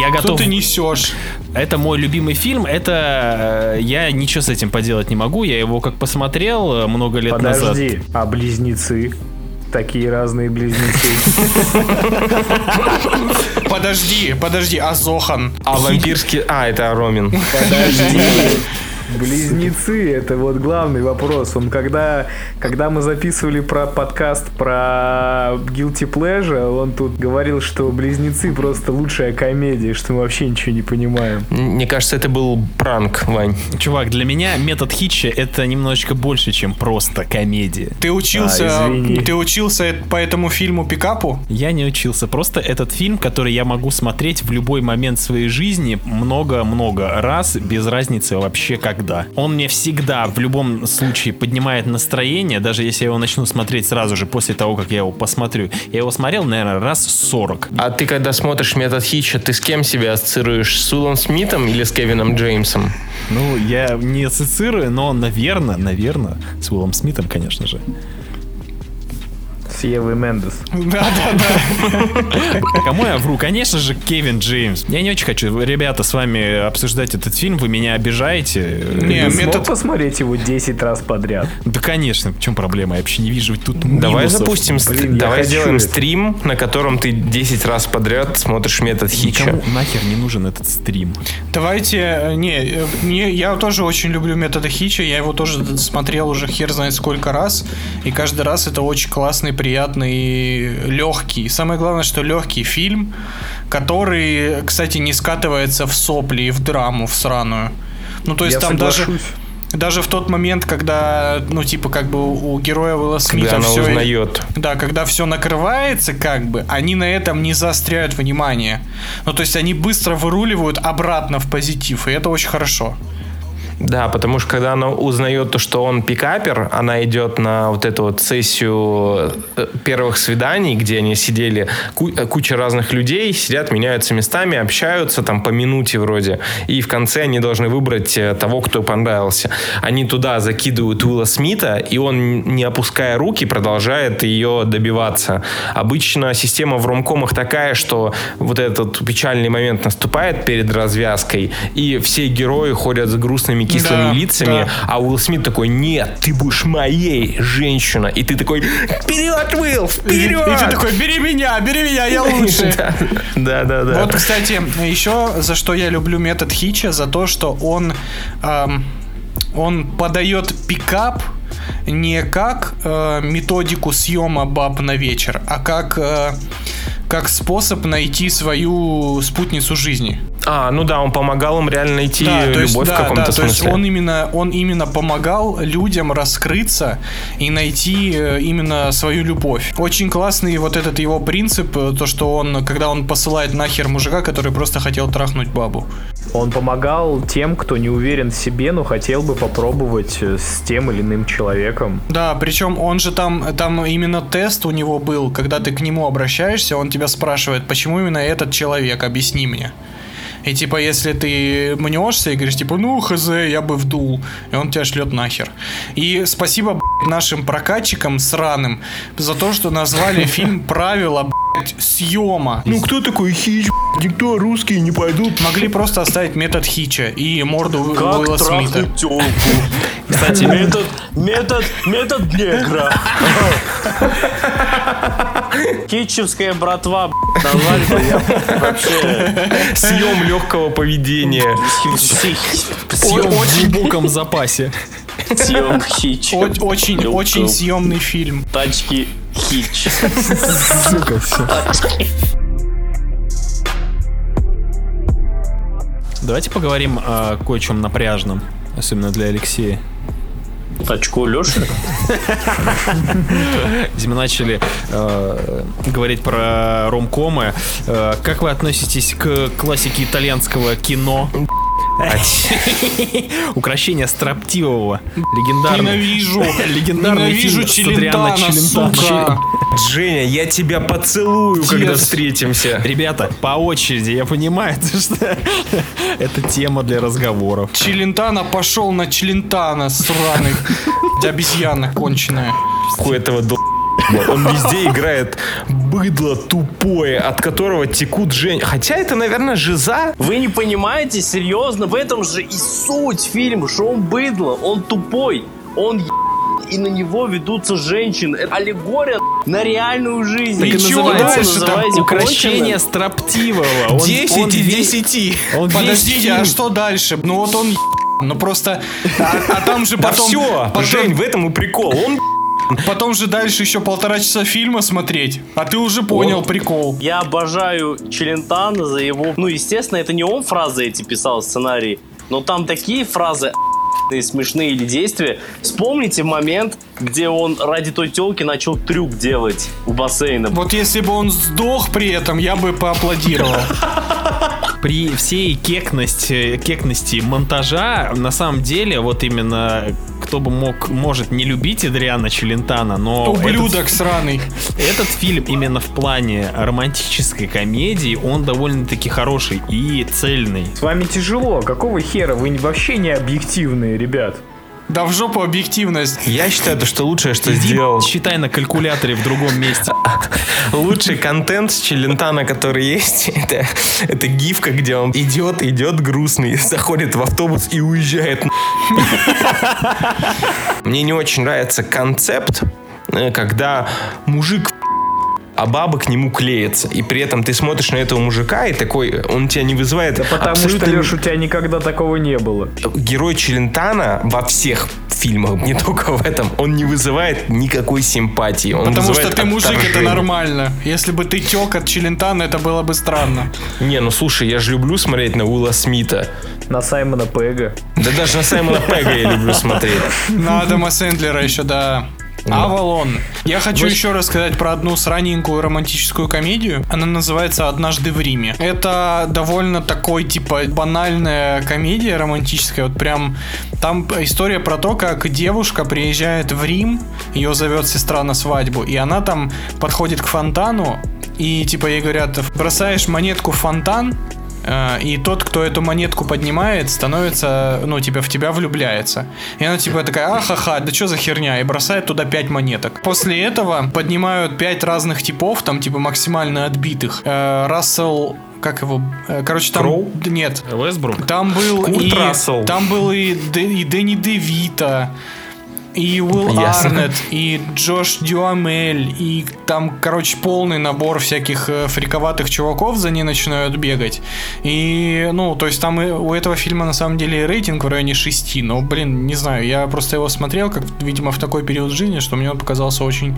Я Что готов... ты несешь? Это мой любимый фильм. Это э, я ничего с этим поделать не могу. Я его как посмотрел э, много лет назад. Подожди, а близнецы? Такие разные близнецы. Подожди, подожди, а Зохан? А вампирский... А, это Ромин. Подожди. Близнецы, это вот главный вопрос. Он когда, когда мы записывали про подкаст про Guilty Pleasure, он тут говорил, что близнецы просто лучшая комедия, что мы вообще ничего не понимаем. Мне кажется, это был пранк, Вань. Чувак, для меня метод Хитча это немножечко больше, чем просто комедия. Ты учился, А, извини. ты учился по этому фильму пикапу? Я не учился. Просто этот фильм, который я могу смотреть в любой момент своей жизни много-много раз, без разницы вообще когда. Он мне всегда, в любом случае, поднимает настроение, даже если я его начну смотреть сразу же после того, как я его посмотрю. Я его смотрел, наверное, раз 40. А ты когда смотришь метод Хитча, ты с кем себя ассоциируешь? С Уиллом Смитом или с Кевином Джеймсом? Ну, я не ассоциирую, но, наверное, наверное, с Уиллом Смитом, конечно же. С Евой Мендес. Да, да, да. Кому я вру? Конечно же, Кевин Джеймс. Я не очень хочу, ребята, с вами обсуждать этот фильм. Вы меня обижаете. Не, Ты смог метод... посмотреть его 10 раз подряд? Да, конечно. В чем проблема? Я вообще не вижу тут Давай запустим, давай сделаем это. стрим, на котором ты 10 раз подряд смотришь метод Хитча. Никому нахер не нужен этот стрим. Давайте, э, не, э, не, я тоже очень люблю метода Хича, я его тоже смотрел уже хер знает сколько раз, и каждый раз это очень классный, приятный, легкий. Самое главное, что легкий фильм, который, кстати, не скатывается в сопли и в драму, в сраную. Ну, то есть Я там даже... соглашусь. Даже в тот момент, когда, ну, типа, как бы у героя Уилла Смита Когда все... узнает. Да, когда все накрывается, как бы, они на этом не заостряют внимание. Ну, то есть они быстро выруливают обратно в позитив, и это очень хорошо. Да, потому что когда она узнает то, что он пикапер, она идет на вот эту вот сессию э, первых свиданий, где они сидели, э, куча разных людей, сидят, меняются местами, общаются там по минуте вроде, и в конце они должны выбрать э, того, кто понравился. Они туда закидывают Уилла Смита, и он, не опуская руки, продолжает ее добиваться. Обычно система в ромкомах такая, что вот этот печальный момент наступает перед развязкой, и все герои ходят с грустными кислыми Да, лицами, да. а Уилл Смит такой, нет, ты будешь моей, женщина. И ты такой, вперед, Уилл, И, вперед! и ты такой, бери меня, бери меня, я лучше. Да, да, да. Вот, кстати, еще за что я люблю метод Хича, за то, что он, эм, он подает пикап не как э, методику съема баб на вечер, а как, э, как способ найти свою спутницу жизни. А, ну да, он помогал им реально найти Да, то есть, любовь да, в каком-то да, то есть смысле. он именно, он именно помогал людям раскрыться и найти э, именно свою любовь. Очень классный вот этот его принцип, э, то, что он, когда он посылает нахер мужика, который просто хотел трахнуть бабу. Он помогал тем, кто не уверен в себе, но хотел бы попробовать э, с тем или иным человеком. Да, причем он же там, там именно тест у него был, когда ты к нему обращаешься, он тебя спрашивает, почему именно этот человек, объясни мне. И типа, если ты мнешься и говоришь, типа, ну, хз, я бы вдул, и он тебя шлет нахер. И спасибо, блядь, нашим прокатчикам сраным за то, что назвали фильм «Правила, блядь, съема». Ну кто такой Хич? Никто русские не пойдут. Могли просто оставить метод Хича и морду Как Уилла Смита. тёлку? Кстати, метод, метод, метод негра. Китчевская братва, назвали я вообще... Съем легкого поведения. съем в глубоком запасе. Съем хич. Очень, очень съемный фильм. Тачки хич. Сука, все. Давайте поговорим о кое-чем напряжном, особенно для Алексея. Тачку Леши? Мы начали э, говорить про ромкомы, э, как вы относитесь к классике итальянского кино? Украшение строптивого. Легендарный. Ненавижу. Легендарный Ненавижу Челентано. сука. Женя, я тебя поцелую, когда встретимся. Ребята, по очереди, я понимаю, что это тема для разговоров. Челентано пошел на Челентано, сраный. Обезьяна конченая. У этого дол... Он везде играет быдло тупое, от которого текут Жень. Хотя это, наверное, жиза. Вы не понимаете, серьезно, в этом же и суть фильма, что он быдло, он тупой, он е- и на него ведутся женщины. Это аллегория на реальную жизнь. Так и чё называется вы же там конченым? строптивого. Он- 10 он и весь- 10. Он Подождите, фильм- а что дальше? Ну вот он е- ну просто... А, а там же Да потом... все, потом- Жень, в этом и прикол. Он Потом же дальше еще полтора часа фильма смотреть, а ты уже понял прикол. Я обожаю Челентана за его... Ну, естественно, это не он фразы эти писал в сценарии, но там такие фразы охуенные, смешные или действия. Вспомните момент, где он ради той телки начал трюк делать у бассейна. Вот если бы он сдох при этом, я бы поаплодировал. при всей кекности, кекности монтажа, на самом деле, вот именно кто бы мог, может не любить Адриана Челентана, но Ублюдок этот, сраный. этот фильм именно в плане романтической комедии, он довольно-таки хороший и цельный. С вами тяжело. Какого хера? Вы вообще не объективные, ребят. Да в жопу объективность. Я считаю, то, что лучшее, что Иди сделал... считай на калькуляторе в другом месте. Лучший контент с Челентана, который есть, это, это гифка, где он идет, идет грустный, заходит в автобус и уезжает. Мне не очень нравится концепт, э, когда мужик а баба к нему клеится. И при этом ты смотришь на этого мужика, и такой, он тебя не вызывает Да потому абсолютно- что, Леш, у тебя никогда такого не было. Герой Челентана во всех фильмах, не только в этом, он не вызывает никакой симпатии. Он Потому что ты мужик, это нормально. Если бы ты тек от Челентана, это было бы странно. Не, ну слушай, я же люблю смотреть на Уилла Смита. На Саймона Пега. Да даже на Саймона Пега я люблю смотреть. На Адама Сэндлера еще, да. Авалон. Я хочу Вы- еще рассказать про одну сраненькую романтическую комедию. Она называется «Однажды в Риме». Это довольно такой, типа, банальная комедия романтическая. Вот прям там история про то, как девушка приезжает в Рим, ее зовет сестра на свадьбу, и она там подходит к фонтану, и типа ей говорят, бросаешь монетку в фонтан, и тот, кто эту монетку поднимает, становится, ну, типа, в тебя влюбляется. И она, типа, такая, ахаха, да что за херня, и бросает туда 5 монеток. После этого поднимают 5 разных типов, там, типа, максимально отбитых. Э, Рассел как его, э, короче, там... Кроу? Нет. Вестбрук? Там был Курт и... Рассел. Там был и, Дэ- и Дэнни Девита, и Уилл Ясно. Арнет, и Джош Дюамель, и там, короче, полный набор всяких э, фриковатых чуваков за ней начинают бегать. И, ну, то есть там и у этого фильма на самом деле рейтинг в районе 6, но, блин, не знаю, я просто его смотрел, как, видимо, в такой период жизни, что мне он показался очень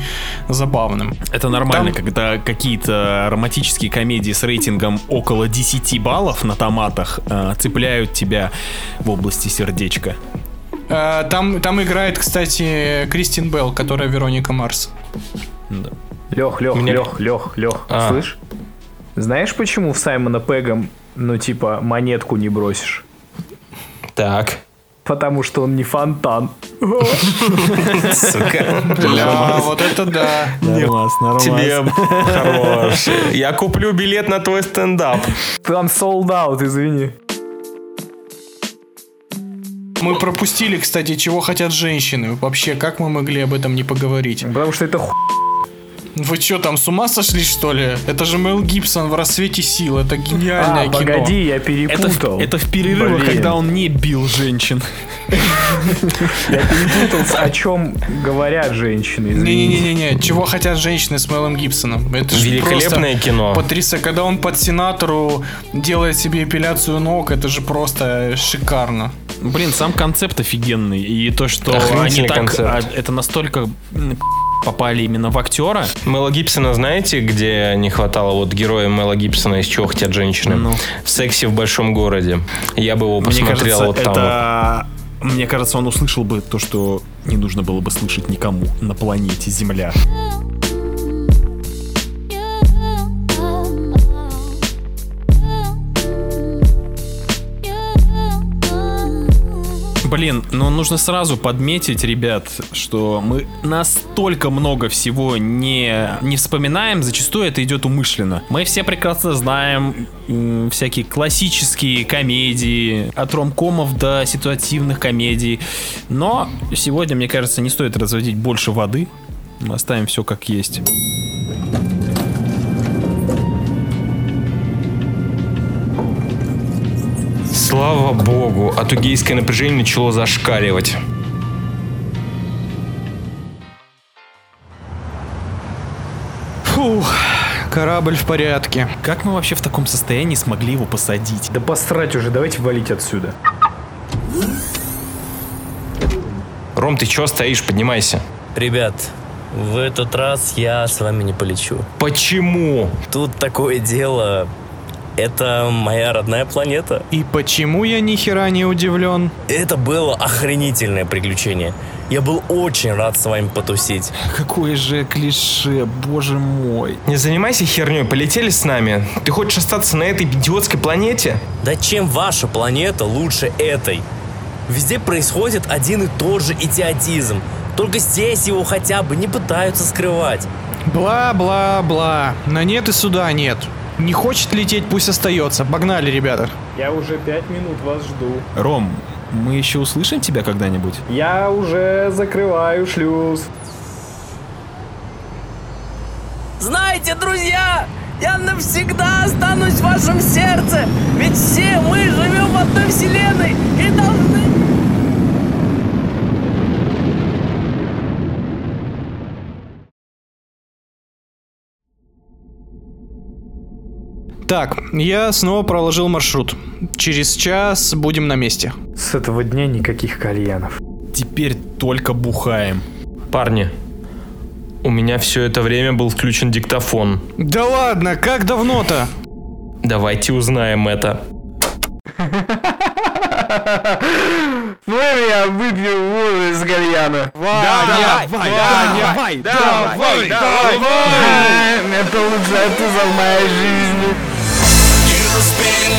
забавным. Это нормально, Там- когда какие-то романтические комедии с рейтингом около 10 баллов на томатах э, цепляют тебя в области сердечка. Э, Там, там играет, кстати, Кристин Белл, которая Вероника Марс. Лех, Лех, Мне- Лех, Лех, Лех, А. слышь? Знаешь, почему в Саймона Пега, ну, типа, монетку не бросишь? Так. Потому что он не фонтан. Сука. Бля, вот это да. Нормас, нормас. Тебе хорош. Я куплю билет на твой стендап. Там sold out, извини. Мы пропустили, кстати, чего хотят женщины. Вообще, как мы могли об этом не поговорить? Потому что это ху... Вы что, там с ума сошли, что ли? Это же Мел Гибсон в рассвете сил. Это гениальное А, кино. погоди, я Это, перепутал. это в перерывах, Блин. когда он не бил женщин. Я перепутал, о чем говорят женщины, извини. Не-не-не-не, чего хотят женщины с Мелом Гибсоном? Это Великолепное кино. Потрясающе. Когда он под сенатору делает себе эпиляцию ног, это же просто шикарно. Блин, сам концепт офигенный. И то, что они так... концепт. а, Это настолько попали именно в актера. Мела Гибсона знаете, где не хватало вот героя Мела Гибсона из чего хотят женщины? Ну. В сексе в большом городе. Я бы его Мне посмотрел кажется, вот там. вот. это... Мне кажется, он услышал бы то, что не нужно было бы слышать никому на планете Земля. Блин, но нужно сразу подметить, ребят, что мы настолько много всего не, не вспоминаем, зачастую это идет умышленно. Мы все прекрасно знаем всякие классические комедии, от ромкомов до ситуативных комедий, но сегодня, мне кажется, не стоит разводить больше воды, мы оставим все как есть. Слава богу, а то гейское напряжение начало зашкаливать. Фух, корабль в порядке. Как мы вообще в таком состоянии смогли его посадить? Да посрать уже, давайте валить отсюда. Ром, ты чего стоишь? Поднимайся. Ребят, в этот раз я с вами не полечу. Почему? Тут такое дело. Это моя родная планета. И почему я ни хера не удивлен? Это было охренительное приключение. Я был очень рад с вами потусить. Какое же клише, боже мой. Не занимайся херней, полетели с нами. Ты хочешь остаться на этой идиотской планете? Да чем ваша планета лучше этой? Везде происходит один и тот же идиотизм. Только здесь его хотя бы не пытаются скрывать. Бла-бла-бла. На нет и сюда нет. Не хочет лететь, пусть остается. Погнали, ребята. Я уже пять минут вас жду. Ром, мы еще услышим тебя когда-нибудь? Я уже закрываю шлюз. Знаете, друзья, я навсегда останусь в вашем сердце. Ведь все мы живем в одной вселенной и должны... Так, я снова проложил маршрут. Через час будем на месте. С этого дня никаких кальянов. Теперь только бухаем. Парни, у меня все это время был включен диктофон. Да ладно, как давно-то? Давайте узнаем это. Можно я выпью воду из гальяна? Давай, давай, давай, давай, давай. Это лучшая туза в моей жизни.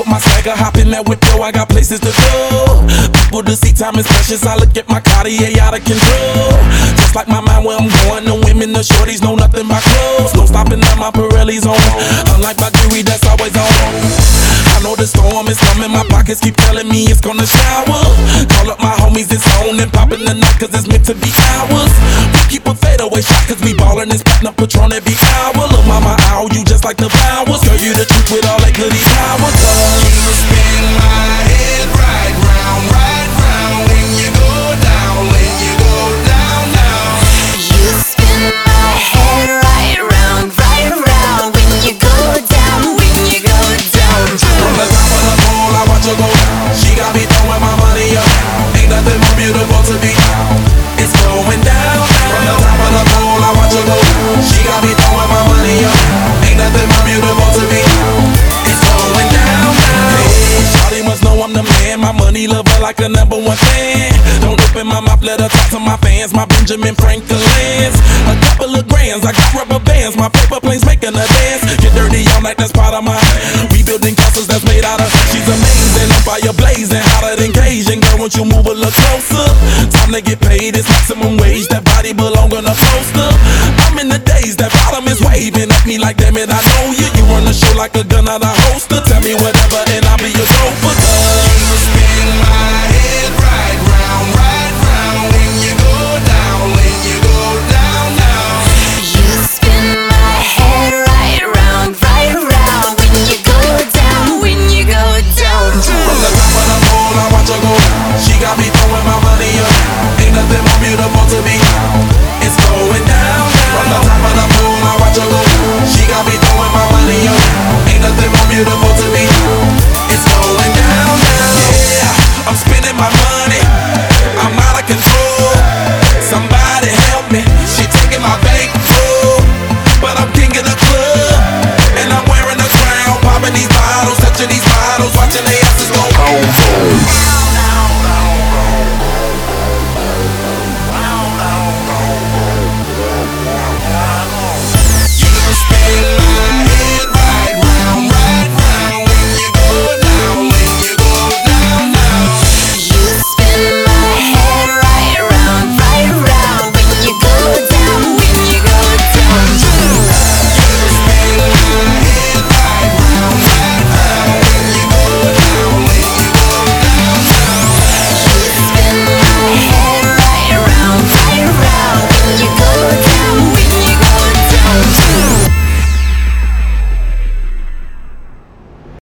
with my swagger, hop in that window, I got places to go. People to see, time is precious. I look at my Cartier out of control. Just like my mind where I'm going, the women, the shorties know nothing but clothes. No stopping at my Pirelli's on. Unlike my jewelry, that's always on. I know the storm is coming, my pockets keep telling me it's gonna shower. Call up my homies, it's on and popping the night, cause it's meant to be ours. We keep a fadeaway shot, cause we ballin' and spittin' up Patron every hour. Look, mama, ow, you just like the flowers. My Benjamin Franklin's. A couple of grands, I got rubber bands. My paper planes making a dance. Get dirty all night, that's part of my rebuilding castles that's made out of. She's amazing, I'm fire blazing, hotter than Cajun. Girl, won't you move a little closer? Time to get paid, it's maximum wage. That body belong on a poster. I'm in the days, that bottom is waving at me like, damn it, I know you. You run the show like a gun out of holster.